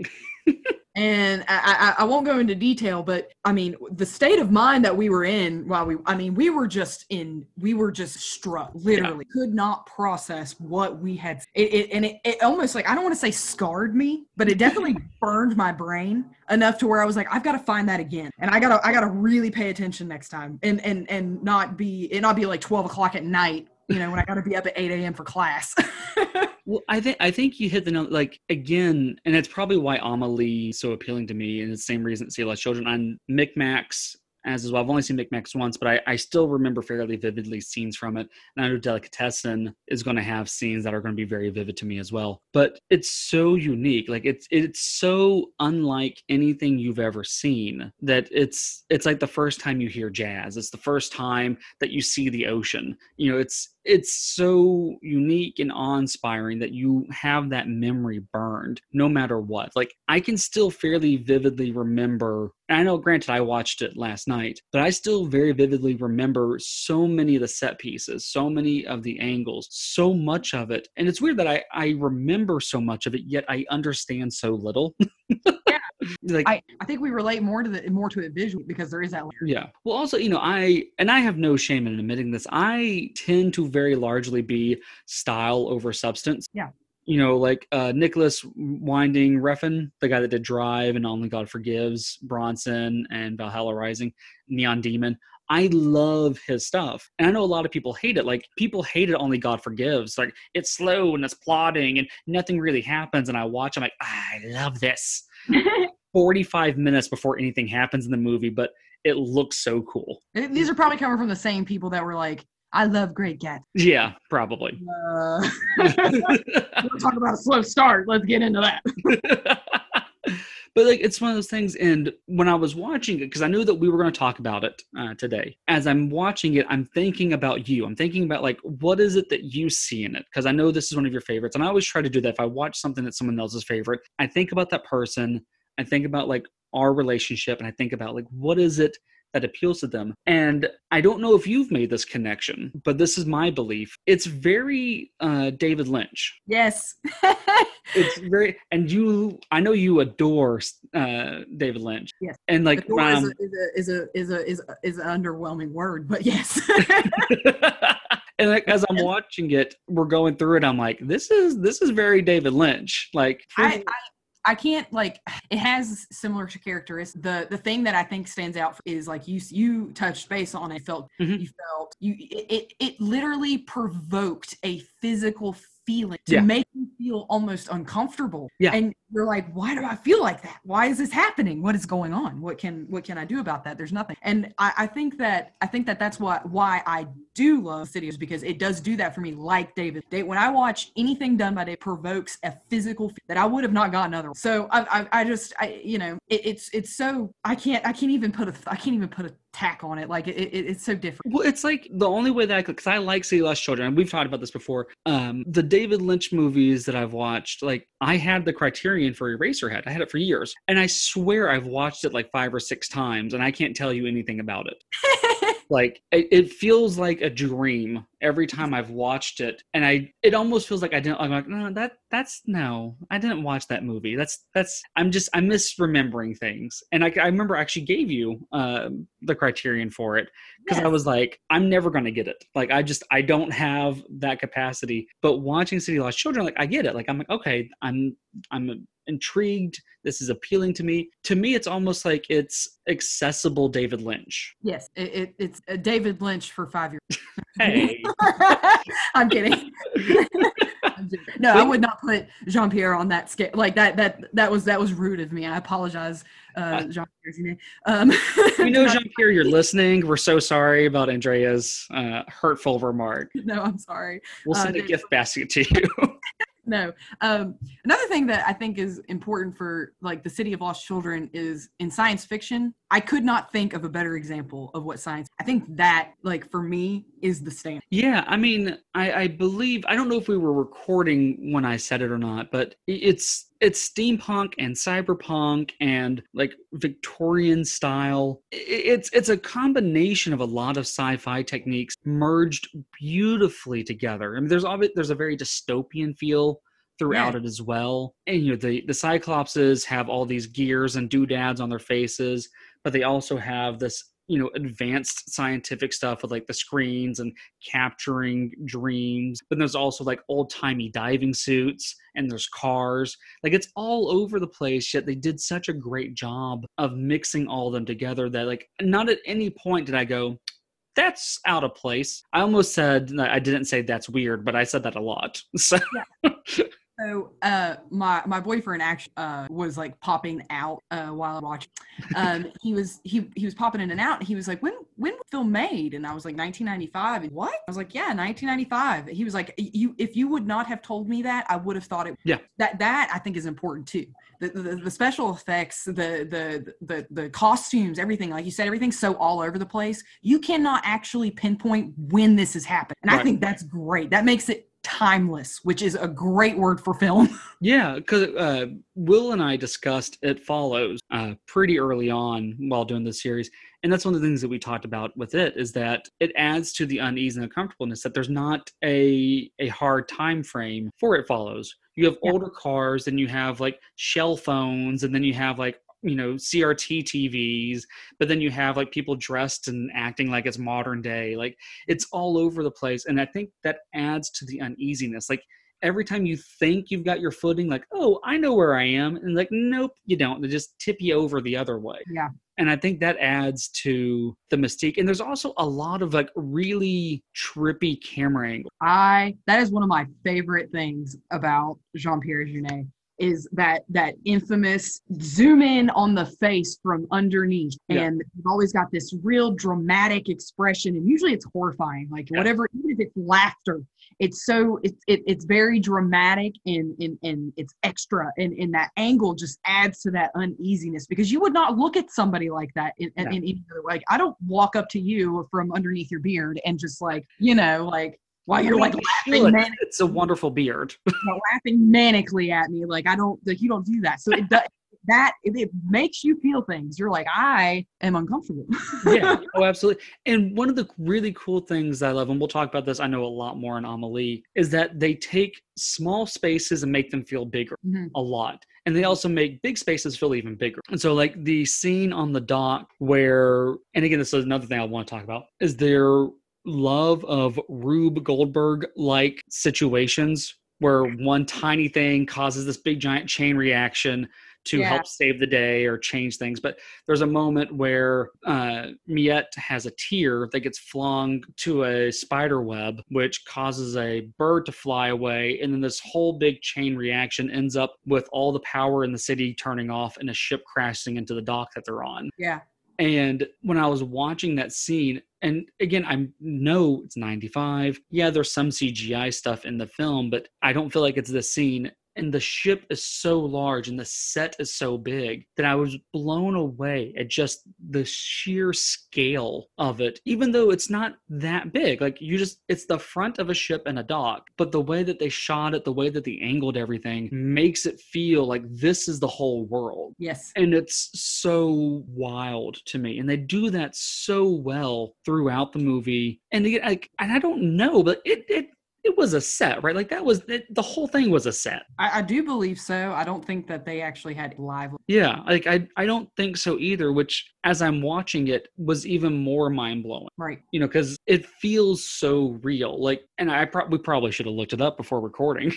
and I, I, I won't go into detail, but I mean, the state of mind that we were in while we, I mean, we were just in, we were just struck, literally, could not process what we had. It, it and it, it almost like, I don't want to say scarred me, but it definitely burned my brain enough to where I was like, I've got to find that again, and I gotta, I gotta really pay attention next time, and and and not be, it not be like twelve o'clock at night, you know, when I gotta be up at eight a.m. for class.
Well, I think I think you hit the note like again, and it's probably why Amelie is so appealing to me, and the same reason Less Children on Micmacs as well. I've only seen Micmacs once, but I, I still remember fairly vividly scenes from it. And I know Delicatessen is going to have scenes that are going to be very vivid to me as well. But it's so unique, like it's it's so unlike anything you've ever seen that it's it's like the first time you hear jazz. It's the first time that you see the ocean. You know, it's it's so unique and awe-inspiring that you have that memory burned no matter what like i can still fairly vividly remember i know granted i watched it last night but i still very vividly remember so many of the set pieces so many of the angles so much of it and it's weird that i i remember so much of it yet i understand so little yeah. like
I, I think we relate more to the more to it visually because there is that layer.
Yeah. Well, also, you know, I and I have no shame in admitting this. I tend to very largely be style over substance.
Yeah.
You know, like uh, Nicolas Winding Refn, the guy that did Drive and Only God Forgives, Bronson and Valhalla Rising, Neon Demon. I love his stuff. And I know a lot of people hate it. Like people hate it only God forgives. Like it's slow and it's plodding and nothing really happens. And I watch, I'm like, ah, I love this. 45 minutes before anything happens in the movie, but it looks so cool.
These are probably coming from the same people that were like, I love Great Cat.
Yeah, probably.
Uh, we'll talk about a slow start. Let's get into that.
but like it's one of those things and when i was watching it because i knew that we were going to talk about it uh, today as i'm watching it i'm thinking about you i'm thinking about like what is it that you see in it because i know this is one of your favorites and i always try to do that if i watch something that's someone else's favorite i think about that person i think about like our relationship and i think about like what is it that appeals to them. And I don't know if you've made this connection, but this is my belief. It's very uh, David Lynch.
Yes.
It's very, and you, I know you adore uh, David Lynch.
Yes.
And like,
Adore
um,
is, a, is, a, is, a, is, a, is, a, is an underwhelming word, but yes.
and like, as I'm watching it, we're going through it. I'm like, this is this is very David Lynch. Like,
I, I, I can't like it has similar characteristics. The the thing that I think stands out is like you you touched base on it. Felt
Mhm.
you felt you it it literally provoked a physical feeling to
Yeah.
make you feel almost uncomfortable.
Yeah.
And you're like, why do I feel like that? Why is this happening? What is going on? What can what can I do about that? There's nothing. And I, I think that I think that that's what why I do love City because it does do that for me. Like David, Da- when I watch anything done by Dave, provokes a physical that I would have not gotten otherwise. So I, I, I just, I, you know, it, it's it's so I can't I can't even put a I can't even put a tack on it. Like it, it it's so different.
Well, it's like the only way that I could, because I like City Lost Children, and we've talked about this before. Um, the David Lynch movies that I've watched, like I had the Criterion for Eraserhead. I had it for years, and I swear I've watched it like five or six times, and I can't tell you anything about it. Like it, it feels like a dream every time I've watched it, and I it almost feels like I didn't. I'm like, no, that that's no, I didn't watch that movie. That's that's I'm just I'm misremembering things, and I, I remember I actually gave you uh, the Criterion for it because I was like, I'm never going to get it. Like, I just, I don't have that capacity. But watching City Lost Children, like, I get it. Like, I'm like, okay, I'm, I'm intrigued. This is appealing to me. To me, it's almost like it's accessible David Lynch.
Yes, it, it, it's uh, David Lynch for five years.
Hey,
I'm kidding. No, I would not put Jean Pierre on that scale. Like that. That that was that was rude of me. I apologize, uh, Jean Pierre. Um,
You know, Jean Pierre, you're listening. We're so sorry about Andrea's uh, hurtful remark.
no, I'm sorry.
We'll
Uh,
send a
David-
gift basket to you.
No. Um another thing that i think is important for like the city of lost children is in science fiction i could not think of a better example of what science i think that like for me is the standard
Yeah, I mean, I, I believe I don't know if we were recording when I said it or not, but it's it's steampunk and cyberpunk and like Victorian style. It's it's a combination of a lot of sci-fi techniques merged beautifully together. I mean, there's there's a very dystopian feel throughout
Yeah.
it as well. And you know, the the Cyclopses have all these gears and doodads on their faces, but they also have this you know advanced scientific stuff with like the screens and capturing dreams but there's also like old-timey diving suits and there's cars. Like it's all over the place yet they did such a great job of mixing all of them together that like not at any point did i go that's out of place. I almost said i didn't say that's weird but i said that a lot. So
so uh my my boyfriend actually uh was like popping out uh while i watched um he was he he was popping in and out he was like when when was film made? And i was like 1995 And, what? I was like yeah 1995 he was like you if you would not have told me that i would have thought it
Yeah.
that that i think is important too. The, the, the special effects the, the the the costumes everything like you said everything's so all over the place. You cannot actually pinpoint when this has happened and i think that's great. That makes it timeless which is a great word for film
Yeah, because uh, Will and I discussed It Follows uh, pretty early on while doing this series. And that's one of the things that we talked about with it is that it adds to the unease and uncomfortableness that there's not a, a hard time frame for It Follows. You have
Yeah.
older cars, and you have like shell phones, and then you have like you know CRT TVs, but then you have like people dressed and acting like it's modern day. Like it's all over the place, and I think that adds to the uneasiness. Like every time you think you've got your footing, like, oh, I know where I am, and like, nope, you don't. They just tip you over the other way.
Yeah.
And I think that adds to the mystique. And there's also a lot of like really trippy camera angles.
I that is one of my favorite things about Jean Pierre Jeunet is that that infamous zoom in on the face from underneath
Yeah.
and you've always got this real dramatic expression and usually it's horrifying like
Yeah.
whatever even if it's laughter it's so it's it, it's very dramatic and and, and it's extra and, and that angle just adds to that uneasiness because you would not look at somebody like that in, in, in any other way like i don't walk up to you from underneath your beard and just like you know like while you're like laughing,
Good.
man,
It's a wonderful beard.
laughing manically at me like i don't like you don't do that so it does that it, it makes you feel things you're like i am uncomfortable
yeah, oh, absolutely. And one of the really cool things I love, and we'll talk about this, I know a lot more in Amelie, is that they take small spaces and make them feel bigger
Mhm.
a lot. And they also make big spaces feel even bigger. And so, like the scene on the dock where, and again, this is another thing I want to talk about, is their love of Rube Goldberg like situations where one tiny thing causes this big giant chain reaction to
Yeah.
help save the day or change things. But there's a moment where uh, Miette has a tear that gets flung to a spider web, which causes a bird to fly away. And then this whole big chain reaction ends up with all the power in the city turning off and a ship crashing into the dock that they're on.
Yeah.
And when I was watching that scene, and again, I know it's 95. Yeah, there's some CGI stuff in the film, but I don't feel like it's the scene. And the ship is so large and the set is so big that I was blown away at just the sheer scale of it, even though it's not that big. Like, you just, it's the front of a ship and a dock, but the way that they shot it, the way that they angled everything makes it feel like this is the whole world
Yes.
and it's so wild to me and they do that so well throughout the movie and again, like and i don't know but it it it was a set right like that was it, the whole thing was a set
I, I do believe so. I don't think that they actually had live.
yeah like i i don't think so either which as i'm watching it was even more mind-blowing
Right.
you know because it feels so real like and i pro- we probably should have looked it up before recording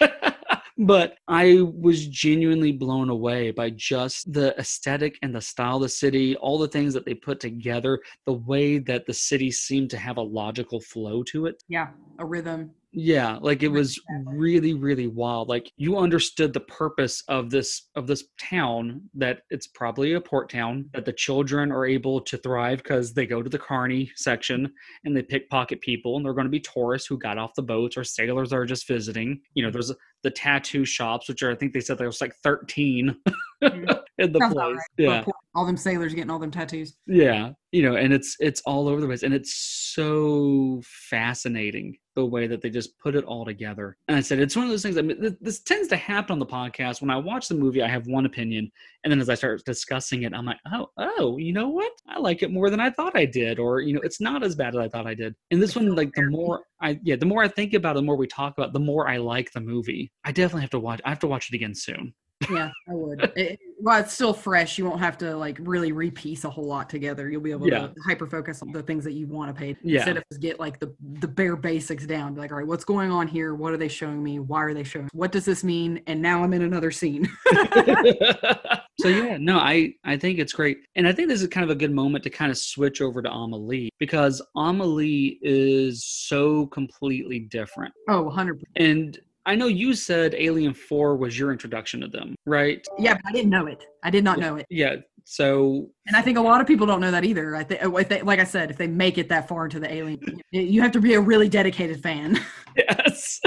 but i was genuinely blown away by just the aesthetic and the style of the city all the things that they put together the way that the city seemed to have a logical flow to it
Yeah. A rhythm.
Yeah like it was really really wild like you understood the purpose of this of this town that it's probably a port town that the children are able to thrive because they go to the carney section and they pickpocket people and they're going to be tourists who got off the boats or sailors that are just visiting you know there's the tattoo shops which are i think they said there was like 13
Mhm.
in the
Sounds
place
right.
yeah
All them sailors getting all them tattoos.
yeah you know and it's it's all over the place and it's so fascinating the way that they just put it all together. And i said it's one of those things i mean th- this tends to happen on the podcast. When i watch the movie i have one opinion and then as i start discussing it i'm like oh oh you know what? I like it more than i thought i did or you know it's not as bad as i thought i did. And this one like the more i yeah the more i think about it the more we talk about it, the more i like the movie. I definitely have to watch i have to watch it again soon.
Yeah, I would. It, well, it's still fresh. You won't have to like really repiece a whole lot together. You'll be able
Yeah.
to hyper focus on the things that you want to pay
Yeah.
instead of just get like the the bare basics down. Be like, all right, what's going on here? What are they showing me? Why are they showing? What does this mean? And now I'm in another scene.
so yeah, no, I I think it's great, and I think this is kind of a good moment to kind of switch over to Amelie because Amelie is so completely different,
oh, 100 percent.
and I know you said Alien Four was your introduction to them, right?
Yeah, but I didn't know it. I did not know it.
Yeah. So
And I think a lot of people don't know that either. I think, oh, if they, like I said, if they make it that far into the alien, you have to be a really dedicated fan.
yes.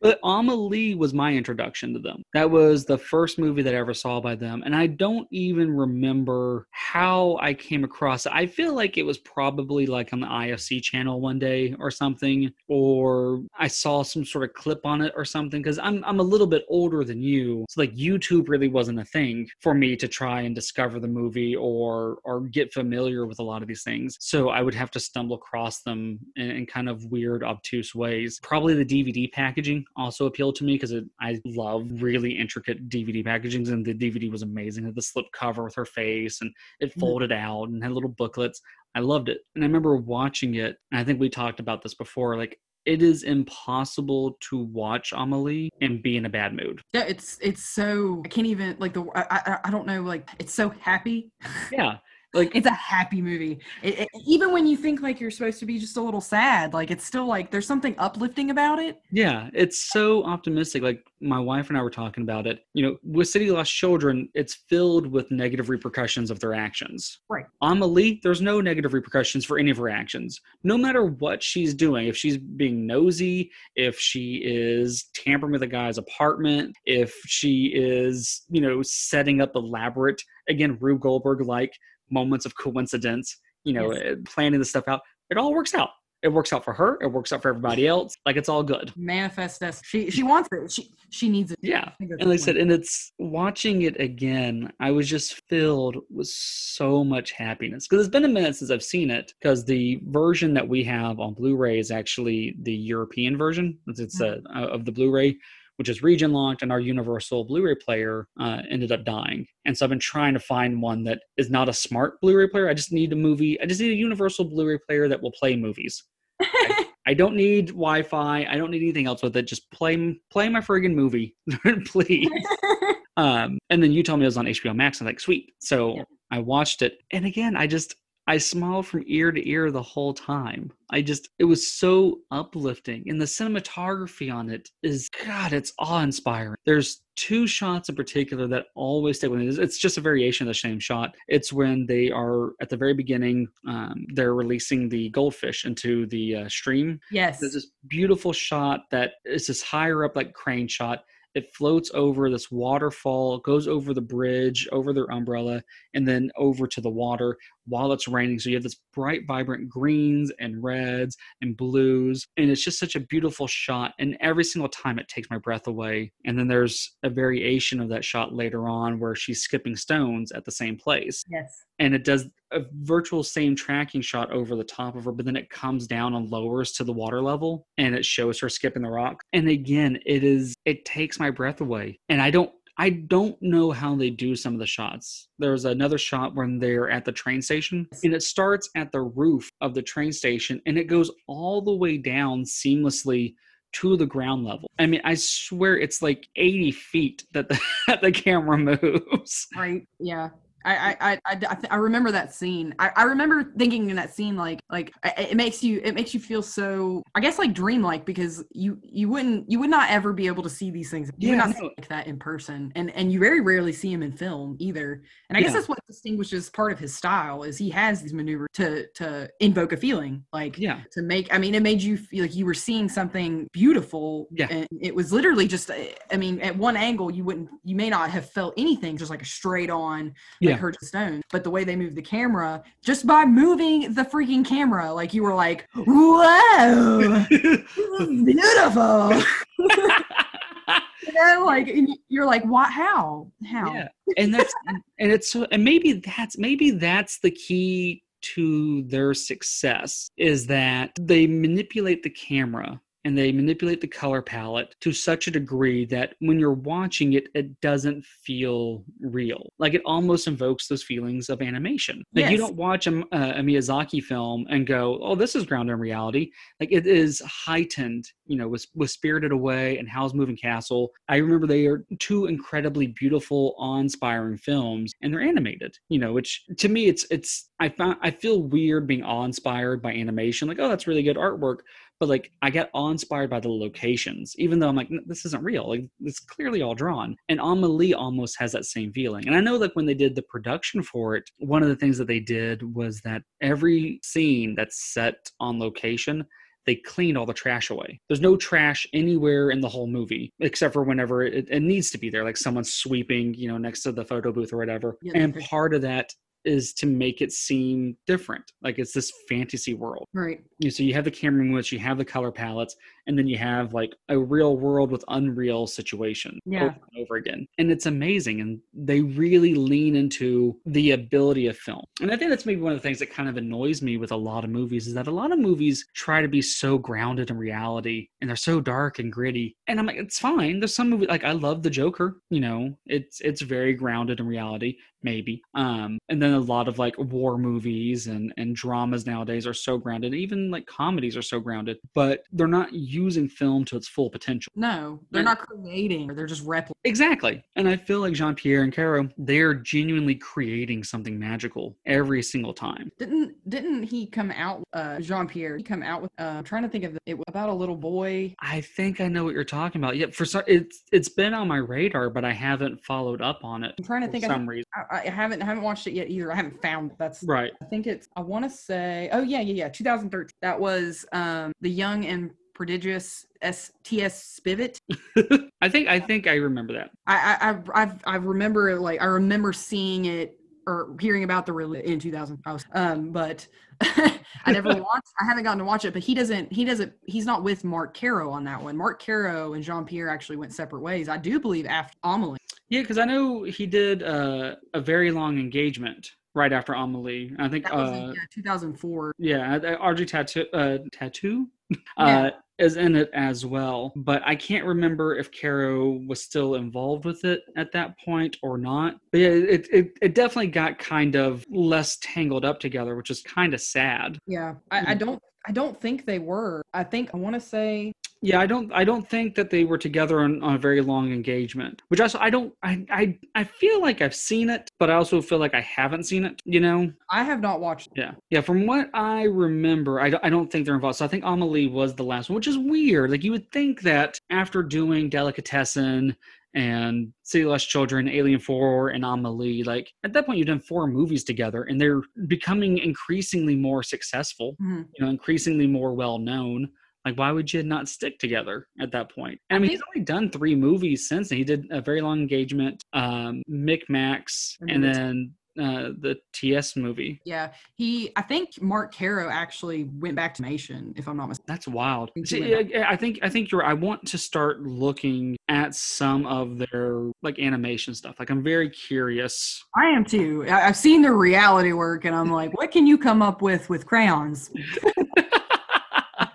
But Amelie was my introduction to them. That was the first movie that I ever saw by them. And I don't even remember how I came across it. I feel like it was probably like on the IFC channel one day or something, or I saw some sort of clip on it or something. Cause I'm, I'm a little bit older than you. So like YouTube really wasn't a thing for me to try and discover the movie or, or get familiar with a lot of these things. So I would have to stumble across them in, in kind of weird, obtuse ways. Probably the DVD packaging also appealed to me because I love really intricate DVD packagings, and the DVD was amazing. It had the slip cover with her face, and it
Mhm.
folded out and had little booklets. I loved it, and I remember watching it. And I think we talked about this before. Like it is impossible to watch Amelie and be in a bad mood.
Yeah, it's it's so I can't even like the I I, I don't know like it's so happy.
Yeah, like
It's a happy movie. It, it- even when you think like you're supposed to be just a little sad, like it's still like there's something uplifting about it.
Yeah, it's so optimistic. Like my wife and I were talking about it. You know, with City Lost Children, it's filled with negative repercussions of their actions.
Right.
Amelie, there's no negative repercussions for any of her actions. No matter what she's doing, if she's being nosy, if she is tampering with a guy's apartment, if she is, you know, setting up elaborate, again, Rube Goldberg like moments of coincidence, you know,
Yes.
uh, planning this stuff out, it all works out. It works out for her. It works out for everybody else. Like it's all good.
Manifest us. She she wants it. She she needs it.
Yeah.
I think that's
And like I said, and it's watching it again, I was just filled with so much happiness. Because it's been a minute since I've seen it, because the version that we have on Blu ray is actually the European version. It's, it's uh, of the Blu ray, which is region locked, and our Universal Blu ray player uh, ended up dying. And so I've been trying to find one that is not a smart Blu ray player. I just need a movie, I just need a Universal Blu ray player that will play movies. I, I don't need Wi-Fi. I don't need anything else with it. Just play play my friggin' movie, please. um, and then you told me it was on HBO Max. I'm like, sweet. So
Yep.
I watched it, and again, I just I smiled from ear to ear the whole time. I just it was so uplifting, and the cinematography on it is God, it's awe-inspiring. There's two shots in particular that always stay with me. It's- It's just a variation of the same shot. It's when they are at the very beginning, um, they're releasing the goldfish into the uh, stream,
yes.
there's this beautiful shot that is this higher up like crane shot it floats over this waterfall goes over the bridge over their umbrella and then over to the water while it's raining so you have this bright vibrant greens and reds and blues and it's just such a beautiful shot and every single time it takes my breath away and then there's a variation of that shot later on where she's skipping stones at the same place
Yes.
and it does a virtual same tracking shot over the top of her, but then it comes down and lowers to the water level and it shows her skipping the rock. And again, it is it takes my breath away. And I don't I don't know how they do some of the shots. There's another shot when they're at the train station and it starts at the roof of the train station and it goes all the way down seamlessly to the ground level. I mean, I swear it's like 80 feet that the, that the camera moves.
Right. Yeah. I I I I, I, th- I remember that scene. I, I remember thinking in that scene like like it makes you it makes you feel so I guess like dreamlike because you you wouldn't you would not ever be able to see these things. You would not see
no.
like that in person, and and you very rarely see him in film either. And I guess that's what distinguishes part of his style is he has these maneuvers to to invoke a feeling like
Yeah.
to make i mean it made you feel like you were seeing something beautiful
Yeah.
and it was literally just i mean at one angle you wouldn't you may not have felt anything just like a straight on like
Yeah.
her stone but the way they moved the camera just by moving the freaking camera like you were like whoa beautiful. You know like you're like what how? How?
Yeah and that's and it's so and maybe that's maybe that's the key to their success is that they manipulate the camera and they manipulate the color palette to such a degree that when you're watching it it doesn't feel real. Like it almost invokes those feelings of animation. Like you don't watch a, a miyazaki film and go oh this is grounded in reality. Like it is heightened you know with, with spirited away and howl's moving castle. I remember they are two incredibly beautiful awe-inspiring films and they're animated you know which to me it's it's i found i feel weird being awe-inspired by animation. Like oh that's really good artwork but like I get awe inspired by the locations, even though I'm like, this isn't real. Like it's clearly all drawn. And Amelie almost has that same feeling. And I know like when they did the production for it, one of the things that they did was that every scene that's set on location, they cleaned all the trash away. There's no trash anywhere in the whole movie, except for whenever it, it needs to be there, like someone's sweeping, you know, next to the photo booth or whatever.
Yeah,
and part of that is to make it seem different. Like it's this fantasy world
right
you so you have the camera movements, you have the color palettes, and then you have like a real world with unreal situation
Yeah.
over and over again. And it's amazing. And they really lean into the ability of film. And I think that's maybe one of the things that kind of annoys me with a lot of movies is that a lot of movies try to be so grounded in reality and they're so dark and gritty. And I'm like, it's fine. There's some movie like I love the Joker, you know, it's it's very grounded in reality, maybe. Um, and then a lot of like war movies and and dramas nowadays are so grounded. Even like comedies are so grounded, but they're not using film to its full potential.
no they're not creating they're just replicating
Exactly. And I feel like Jean Pierre and Caro, they're genuinely creating something magical every single time.
Didn't didn't he come out uh Jean Pierre he come out with uh, I'm trying to think of it about a little boy
I think I know what you're talking about. Yeah, for some, it's it's been on my radar, but I haven't followed up on it
I'm trying to
for
think I,
some reason.
I, I haven't I haven't watched it yet either I haven't found that's
Right.
I think it's I want to say oh yeah yeah yeah 2013 that was um the young and prodigious S T S Spivet
I think I think I remember that.
I I I've- I've I remember like I remember seeing it or hearing about the release in 2000 I was, um but I never watched I haven't gotten to watch it but he doesn't he doesn't he's not with Marc Caro on that one. Marc Caro and Jean Pierre actually went separate ways. I do believe after Amelie.
Yeah, because I know he did uh, a very long engagement right after Amelie. I think
that was
uh,
yeah, 2004
yeah, Audrey Tattoo uh, Tattoo
Yeah.
uh, is in it as well. But I can't remember if Caro was still involved with it at that point or not. But yeah, it it, it definitely got kind of less tangled up together, which is kind of sad.
yeah I, I
Mm.
don't I don't think they were. I think I want to say
Yeah, I don't. I don't think that they were together on, on a very long engagement. Which also, I don't. I, I I feel like I've seen it, but I also feel like I haven't seen it. You know?
I have not watched.
Yeah, yeah. From what I remember, I don't, I don't think they're involved. So I think Amelie was the last one, which is weird. Like you would think that after doing Delicatessen and City Lost Children, Alien Four, and Amelie, like at that point you've done four movies together, and they're becoming increasingly more successful.
Mhm.
You know, increasingly more well known. Like, why would you not stick together at that point? I
I
mean,
think-
he's only done three movies since. He did a very long engagement, um, Micmacs,
And
and
then
uh, the TS movie.
Yeah, he. I think Marc Caro actually went back to animation, if I'm not mistaken.
That's wild. See, I, I think I think you're. I want to start looking at some of their like animation stuff. Like I'm very curious.
I am too. I've seen their reality work, and I'm like, what can you come up with with crayons?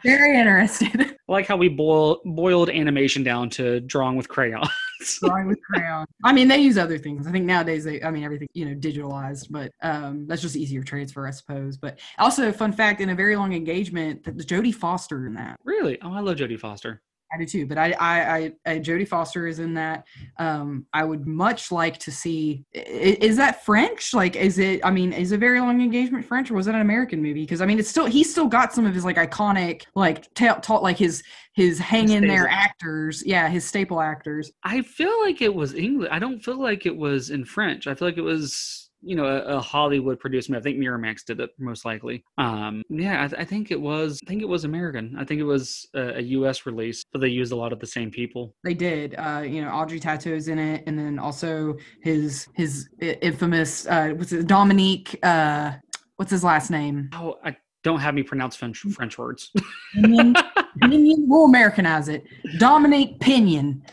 Very interested.
I like how we boil, boiled animation down to drawing with crayons.
Drawing with crayons. I mean, they use other things. I think nowadays they. I mean, everything you know, digitalized, but um, that's just easier transfer, I suppose. But also, fun fact: in a very long engagement, that Jodie Foster in that.
really? Oh, I love Jodie Foster.
I do too, but I, I, I, I Jodie Foster is in that. Um, I would much like to see. i- Is that French? Like, is it? I mean, is a very long engagement French, or was it an American movie? Because I mean, it's still he's still got some of his like iconic, like ta- ta- like his his hang in there actors. Yeah, his staple actors.
I feel like it was English. I don't feel like it was in French. I feel like it was you know a, a Hollywood produced movie. I think Miramax did it most likely. Um, yeah, I, th- I think it was. I think it was American. I think it was a, a U.S. release, but they used a lot of the same people.
They did. Uh, you know, Audrey Tautou's in it, and then also his his infamous uh, what's it, Dominique. Uh, what's his last name?
Oh, I don't have me pronounce French French words.
Pinion. Pinion. We'll Americanize it. Dominique Pinion.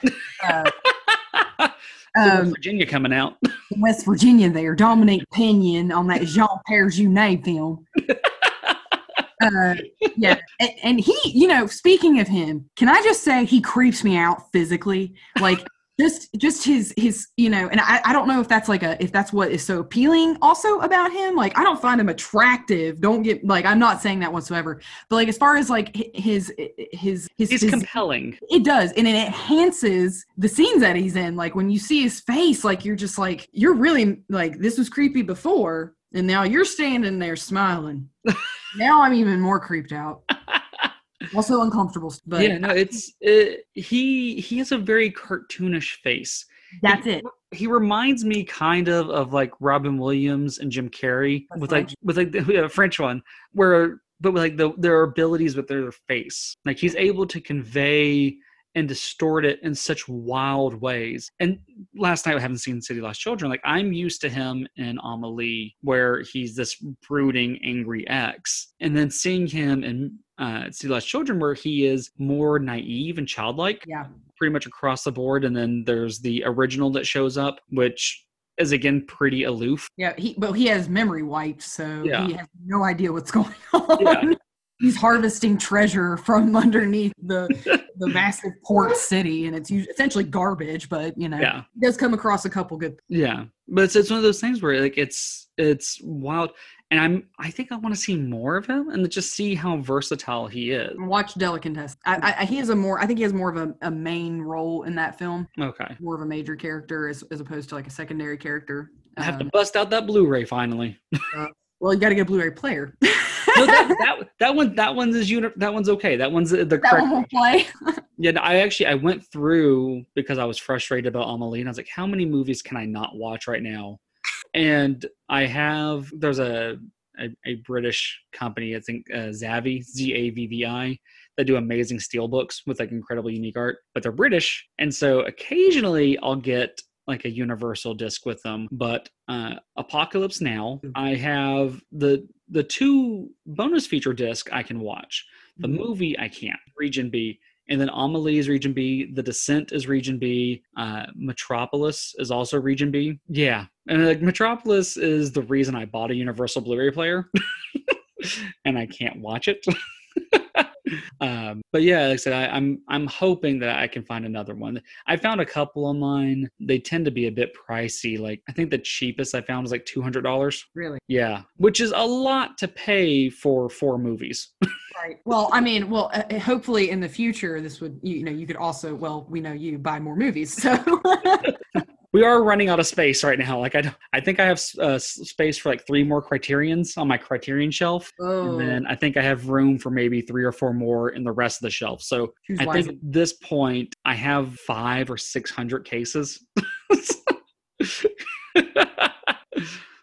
Uh, um,
Virginia coming out.
West Virginia there, Dominique Pinion on that Jean Pierre Jeunet film. Uh, yeah, and, and he, you know, speaking of him, can I just say he creeps me out physically, like just just his his, you know, and I, I don't know if that's like a if that's what is so appealing also about him. Like I don't find him attractive. Don't get like I'm not saying that whatsoever, but like as far as like his his his
He's
physi-
compelling.
it does, and it enhances the scenes that he's in. Like when you see his face, like you're just like you're really like this was creepy before, and now you're standing there smiling. now I'm even more creeped out. Also uncomfortable, but
yeah, no, it's it, he. He has a very cartoonish face.
that's it.
he reminds me kind of of like Robin Williams and Jim Carrey
The
with
French.
like with like the yeah, French one where but with like the their abilities with their face like he's able to convey and distort it in such wild ways and last night I haven't seen City Lost Children like I'm used to him in Amelie where he's this brooding angry ex and then seeing him in uh, City Lost Children where he is more naive and childlike
Yeah,
pretty much across the board and then there's the original that shows up which is again pretty aloof
yeah. He but he has memory wiped, so
Yeah.
he has no idea what's going on.
Yeah.
He's harvesting treasure from underneath the the massive port city, and it's essentially garbage. But you know,
yeah
he does come across a couple good
yeah but it's, it's one of those things where like it's it's wild and i'm i think i want to see more of him and just see how versatile he is
Watch Delicatessen. I, I, he has a more. I think he has more of a, a main role in that film,
okay
more of a major character as, as opposed to like a secondary character.
i have to
Um,
bust out that blu-ray finally
well, you got to get a Blu-ray player.
no, that, that that one that one's is uni- that one's okay that one's the
that
correct
one play.
Yeah, no, I actually I went through because I was frustrated about Amelie, and I was like, how many movies can I not watch right now? And I have there's a a, a British company, I think uh, Zavvi Z A V V I, that do amazing steel books with like incredibly unique art, but they're British, and so occasionally I'll get like a universal disc with them but uh apocalypse now i have the the two bonus feature disc i can watch the movie I can't. Region B. And then Amelie is Region B. The Descent is Region B. Uh, Metropolis is also Region B. Yeah, and like Metropolis is the reason I bought a Universal Blu-ray player, and I can't watch it. um, but yeah, like I said, I, I'm I'm hoping that I can find another one. I found a couple online. They tend to be a bit pricey. Like I think the cheapest I found was like two hundred dollars.
Really?
Yeah, which is a lot to pay for four movies.
Right. Well, I mean, well, uh, uh, hopefully in the future, this would you, you know you could also well we know you buy more movies, so.
we are running out of space right now. Like I, I think I have uh, space for like three more criterions on my criterion shelf,
oh,
and then I think I have room for maybe three or four more in the rest of the shelf. So I think at this point I have five or six hundred cases.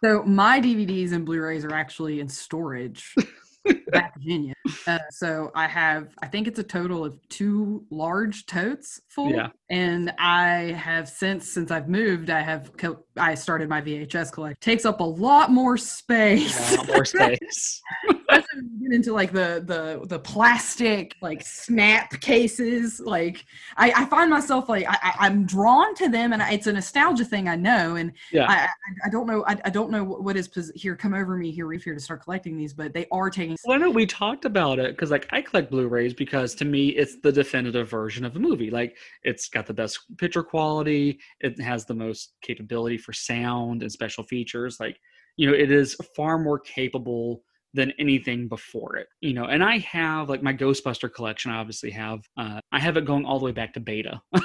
So my DVDs and Blu-rays are actually in storage back Virginia. Uh, so I have, I think it's a total of two large totes full.
Yeah.
And I have since since I've moved, I have co- I started my VHS collect. Takes up a lot more space.
a lot more space.
Especially when you get into like the the the plastic like snap cases. Like I, I find myself like I, I'm drawn to them, and I, it's a nostalgia thing. I know, and
Yeah.
I, I I don't know I, I don't know what what is pos- here. Come over me here, Reef here to start collecting these, but they are taking.
Well, I know we talked about it because, like, I collect Blu-rays because to me, it's the definitive version of a movie. Like, it's got the best picture quality, it has the most capability for sound and special features. Like, you know, it is far more capable than anything before it. You know, and I have like my Ghostbuster collection. I obviously have. Uh, I have it going all the way back to beta.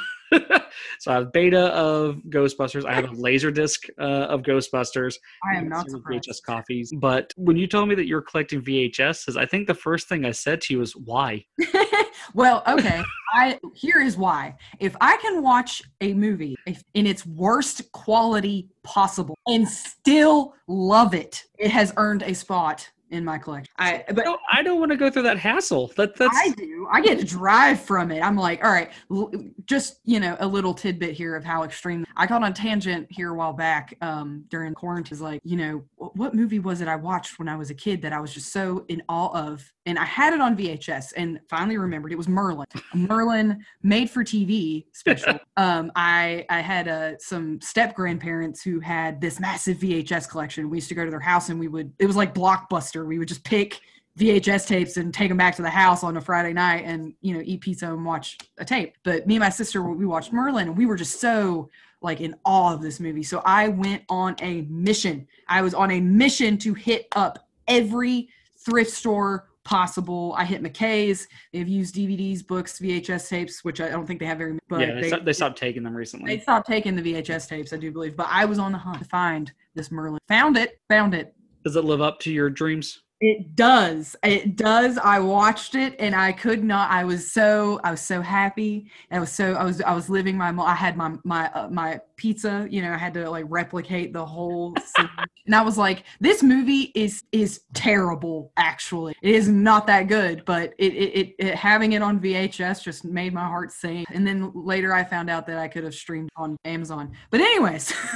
so I have beta of Ghostbusters. I have a laser disc uh, of Ghostbusters.
I am not surprised.
VHS copies. But when you told me that you're collecting VHSs, I think the first thing I said to you was, "Why?"
well, okay. I here is why. If I can watch a movie if, in its worst quality possible and still love it, it has earned a spot in my collection. I but
No, I don't want to go through that hassle. That that's
I do. I get to drive from it. I'm like, all right, l- just you know, a little tidbit here of how extreme. I got on a tangent here a while back um, during quarantine. Is like, you know, wh- what movie was it I watched when I was a kid that I was just so in awe of, and I had it on VHS, and finally remembered it was Merlin, a Merlin made for TV special. um, I I had uh, some step grandparents who had this massive VHS collection. We used to go to their house, and we would. It was like Blockbuster. We would just pick VHS tapes and take them back to the house on a Friday night and you know eat pizza and watch a tape. But me and my sister we watched Merlin and we were just so like in awe of this movie. So I went on a mission. I was on a mission to hit up every thrift store possible. I hit McKay's. They've used DVDs, books, VHS tapes, which I don't think they have very. many. But
yeah. They, stopped, they stopped taking them recently.
they stopped taking the VHS tapes, I do believe. But I was on the hunt to find this Merlin. Found it. Found it.
Does it live up to your dreams?
It does. It does. I watched it and I could not. I was so. I was so happy. I was so. I was. I was living my. I had my my uh, my pizza. You know, I had to like replicate the whole. scene. and I was like, this movie is is terrible. Actually, it is not that good. But it it, it, it having it on VHS just made my heart sing. And then later I found out that I could have streamed on Amazon. But anyways.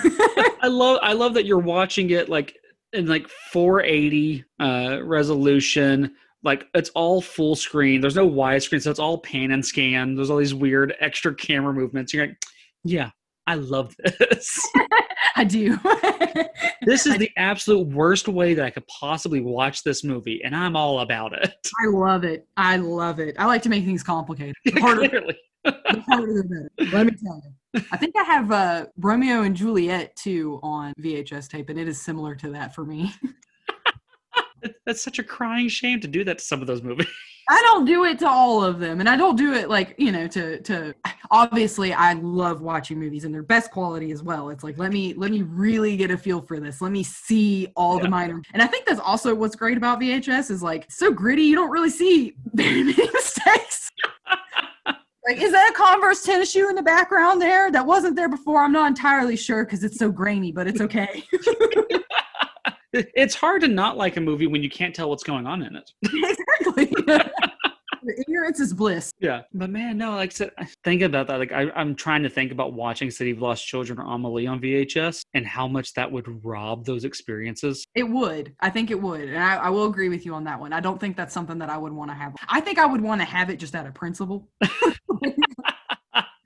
I love I love that you're watching it like in like 480 uh resolution. Like it's all full screen. There's no widescreen, so it's all pan and scan. There's all these weird extra camera movements. You're like, yeah, I love this.
I do.
this is the absolute worst way that I could possibly watch this movie, and I'm all about it.
I love it. I love it. I like to make things complicated. The harder,
Clearly.
The harder the better. Let me tell you. I think I have uh, Romeo and Juliet too on VHS tape, and it is similar to that for me.
That's such a crying shame to do that to some of those movies.
I don't do it to all of them, and I don't do it like you know to to. Obviously, I love watching movies and their best quality as well. It's like let me let me really get a feel for this. Let me see all
Yeah.
the minor. And I think that's also what's great about VHS is like so gritty. You don't really see very many mistakes. Like, is that a Converse tennis shoe in the background there that wasn't there before? I'm not entirely sure because it's so grainy, but it's okay.
It's hard to not like a movie when you can't tell what's going on in it.
exactly. Ignorance is bliss.
Yeah, but man, no. Like I think about that. Like I, I'm trying to think about watching City of Lost Children or Amelie on VHS and how much that would rob those experiences.
It would. I think it would. And I, I will agree with you on that one. I don't think that's something that I would want to have. I think I would want to have it just out of principle.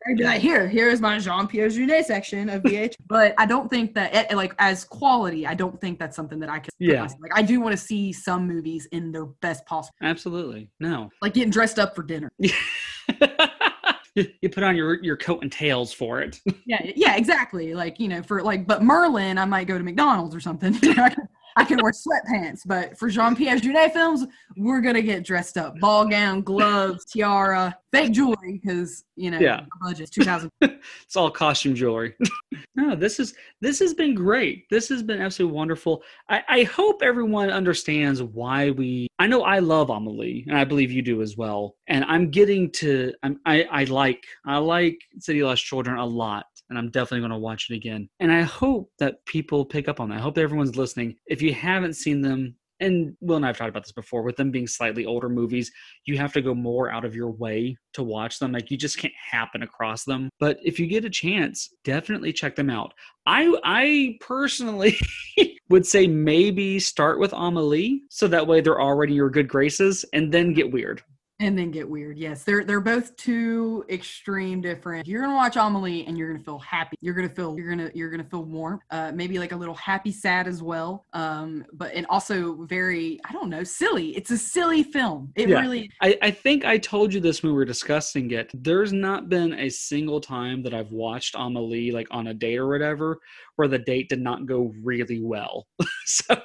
I'd be like, here, here is my Jean Pierre Jeunet section of VH. but I don't think that, eh, like, as quality, I don't think that's something that I can.
Yeah.
Like, I do want to see some movies in their best possible,
Absolutely. No.
like getting dressed up for dinner.
you you put on your, your coat and tails for it.
Yeah, yeah, exactly. Like, you know, for like, but Merlin, I might go to McDonald's or something. You know, I, can, I can wear sweatpants. But for Jean Pierre Jeunet films, we're going to get dressed up ball gown, gloves, tiara, fake jewelry, because, you know,
Yeah.
budget's 2000.
it's all costume jewelry. no, this is this has been great. This has been absolutely wonderful. I, I hope everyone understands why we. I know I love Amelie, and I believe you do as well. And I'm getting to. I'm, I I like I like City Lost Children a lot, and I'm definitely going to watch it again. And I hope that people pick up on that. I hope that everyone's listening. If you haven't seen them. And Will and I have talked about this before. With them being slightly older movies, you have to go more out of your way to watch them. Like you just can't happen across them. But if you get a chance, definitely check them out. I I personally would say maybe start with Amelie so that way they're already your good graces and then get weird.
And then get weird. Yes, they're they're both two extreme different. You're gonna watch Amelie and you're gonna feel happy. You're gonna feel you're gonna you're gonna feel warm. Uh, maybe like a little happy sad as well. Um, but and also very I don't know silly. It's a silly film. It
Yeah.
really
I, I think I told you this when we were discussing it. There's not been a single time that I've watched Amelie like on a date or whatever where the date did not go really well. so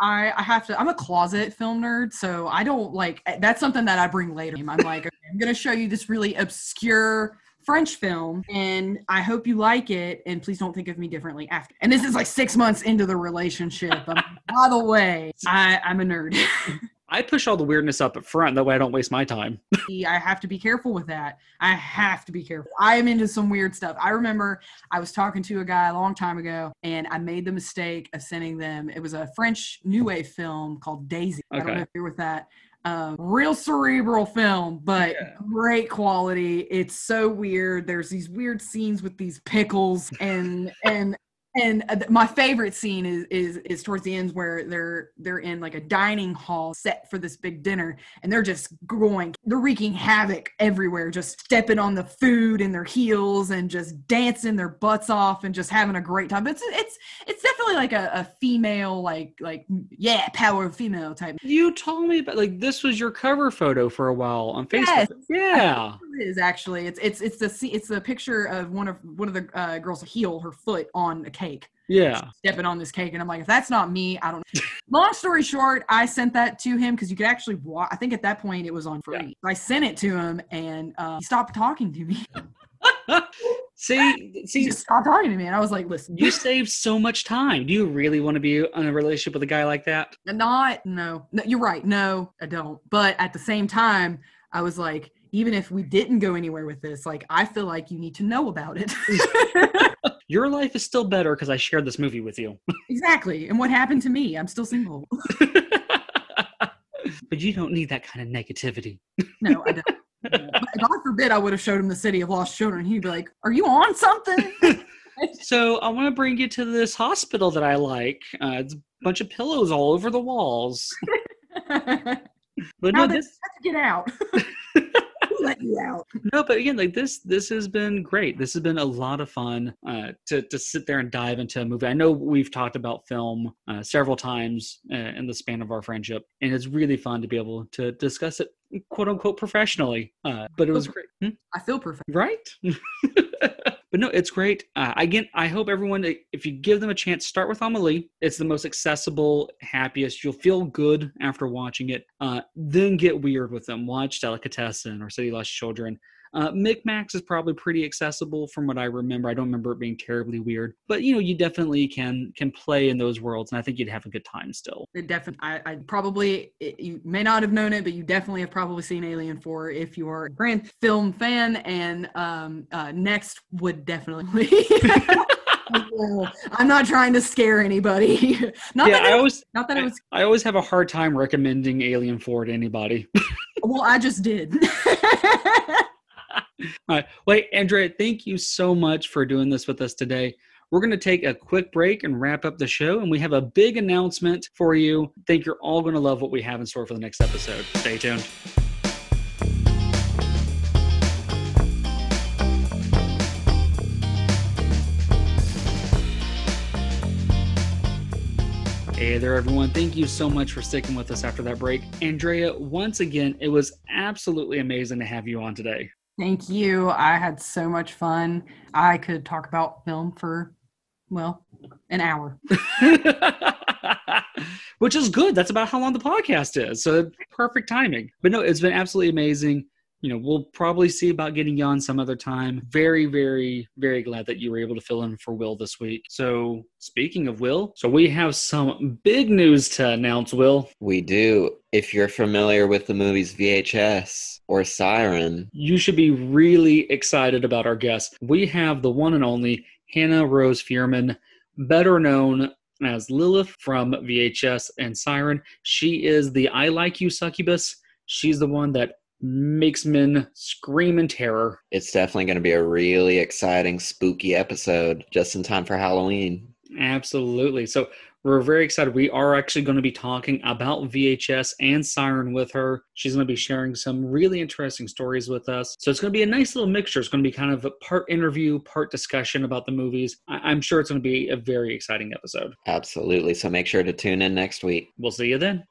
I I have to. I'm a closet film nerd, so I don't like. That's something that I bring later. I'm like, okay, I'm gonna show you this really obscure French film, and I hope you like it. And please don't think of me differently after. And this is like six months into the relationship. Um, by the way, I, I'm a nerd.
I push all the weirdness up at front. That way I don't waste my time.
I have to be careful with that. I have to be careful. I am into some weird stuff. I remember I was talking to a guy a long time ago, and I made the mistake of sending them. It was a French new wave film called Daisy. I don't know if you're with that. Um, real cerebral film, but
Yeah.
great quality. It's so weird. There's these weird scenes with these pickles, and and and uh, my favorite scene is is is towards the end where they're they're in like a dining hall set for this big dinner and they're just going they're wreaking havoc everywhere just stepping on the food in their heels and just dancing their butts off and just having a great time. It's it's it's definitely like a, a female like like yeah power of female type
You told me about like this was your cover photo for a while on Facebook.
Yes.
Yeah.
it is actually it's it's it's the it's the picture of one of one of the uh, girls heel her foot on a cake
Yeah.
stepping on this cake and i'm like if that's not me i don't know long story short i sent that to him because you could actually watch i think at that point it was on free i sent it to him and uh, he stopped talking to me
see, see,
just stopped talking to me and i was like listen.
you save so much time. Do you really want to be in a relationship with a guy like that?
not no, no you're right. No i don't. But at the same time i was like even if we didn't go anywhere with this like i feel like you need to know about it.
Your life is still better because I shared this movie with you.
exactly. And what happened to me? I'm still single.
But you don't need that kind of negativity.
no i don't god forbid i would have showed him the city of lost children he'd be like are you on something
So I want to bring you to this hospital that I like. Uh, it's a bunch of pillows all over the walls. But
How
no, this
Let's get out. Let you out?
no, but again, like this, this has been great. This has been a lot of fun uh, to to sit there and dive into a movie. I know we've talked about film uh, several times uh, in the span of our friendship, and it's really fun to be able to discuss it, quote unquote, professionally. Uh, but it was great, Hmm?
I feel perfect.
right? but no, it's great. Uh, again, I hope everyone, if you give them a chance, start with Amelie. It's the most accessible, happiest. You'll feel good after watching it. Uh, then get weird with them. Watch Delicatessen or City Lost Children. Uh, Micmacs is probably pretty accessible from what I remember. I don't remember it being terribly weird, but you know, you definitely can can play in those worlds, and I think you'd have a good time still.
It definitely, I, I probably, it, you may not have known it, but you definitely have probably seen Alien 4 if you are a grand film fan. And um, uh, next would definitely. I'm not trying to scare anybody. not,
yeah,
that
I always
not that it was.
I always have a hard time recommending Alien 4 to anybody.
Well, I just did
right. Wait, Andrea, thank you so much for doing this with us today. We're going to take a quick break and wrap up the show, and we have a big announcement for you. I think you're all going to love what we have in store for the next episode. Stay tuned. Hey there, everyone. Thank you so much for sticking with us after that break. Andrea, once again, it was absolutely amazing to have you on today.
Thank you. I had so much fun. I could talk about film for, well, an hour.
Which is good. That's about how long the podcast is. So perfect timing. But no, it's been absolutely amazing you know, we'll probably see about getting you on some other time. Very, very, very glad that you were able to fill in for Will this week. So, speaking of Will, so we have some big news to announce, Will.
We do. If you're familiar with the movies VHS or Siren,
you should be really excited about our guest. We have the one and only Hannah Rose Fierman, better known as Lilith from VHS and Siren. She is the I Like You succubus. She's the one that makes men scream in terror.
It's definitely going to be a really exciting, spooky episode just in time for Halloween.
Absolutely. So we're very excited. We are actually going to be talking about VHS and Siren with her. She's going to be sharing some really interesting stories with us. So it's going to be a nice little mixture. It's going to be kind of a part interview, part discussion about the movies. I- am sure it's going to be a very exciting episode.
Absolutely. So make sure to tune in next week.
We'll see you then.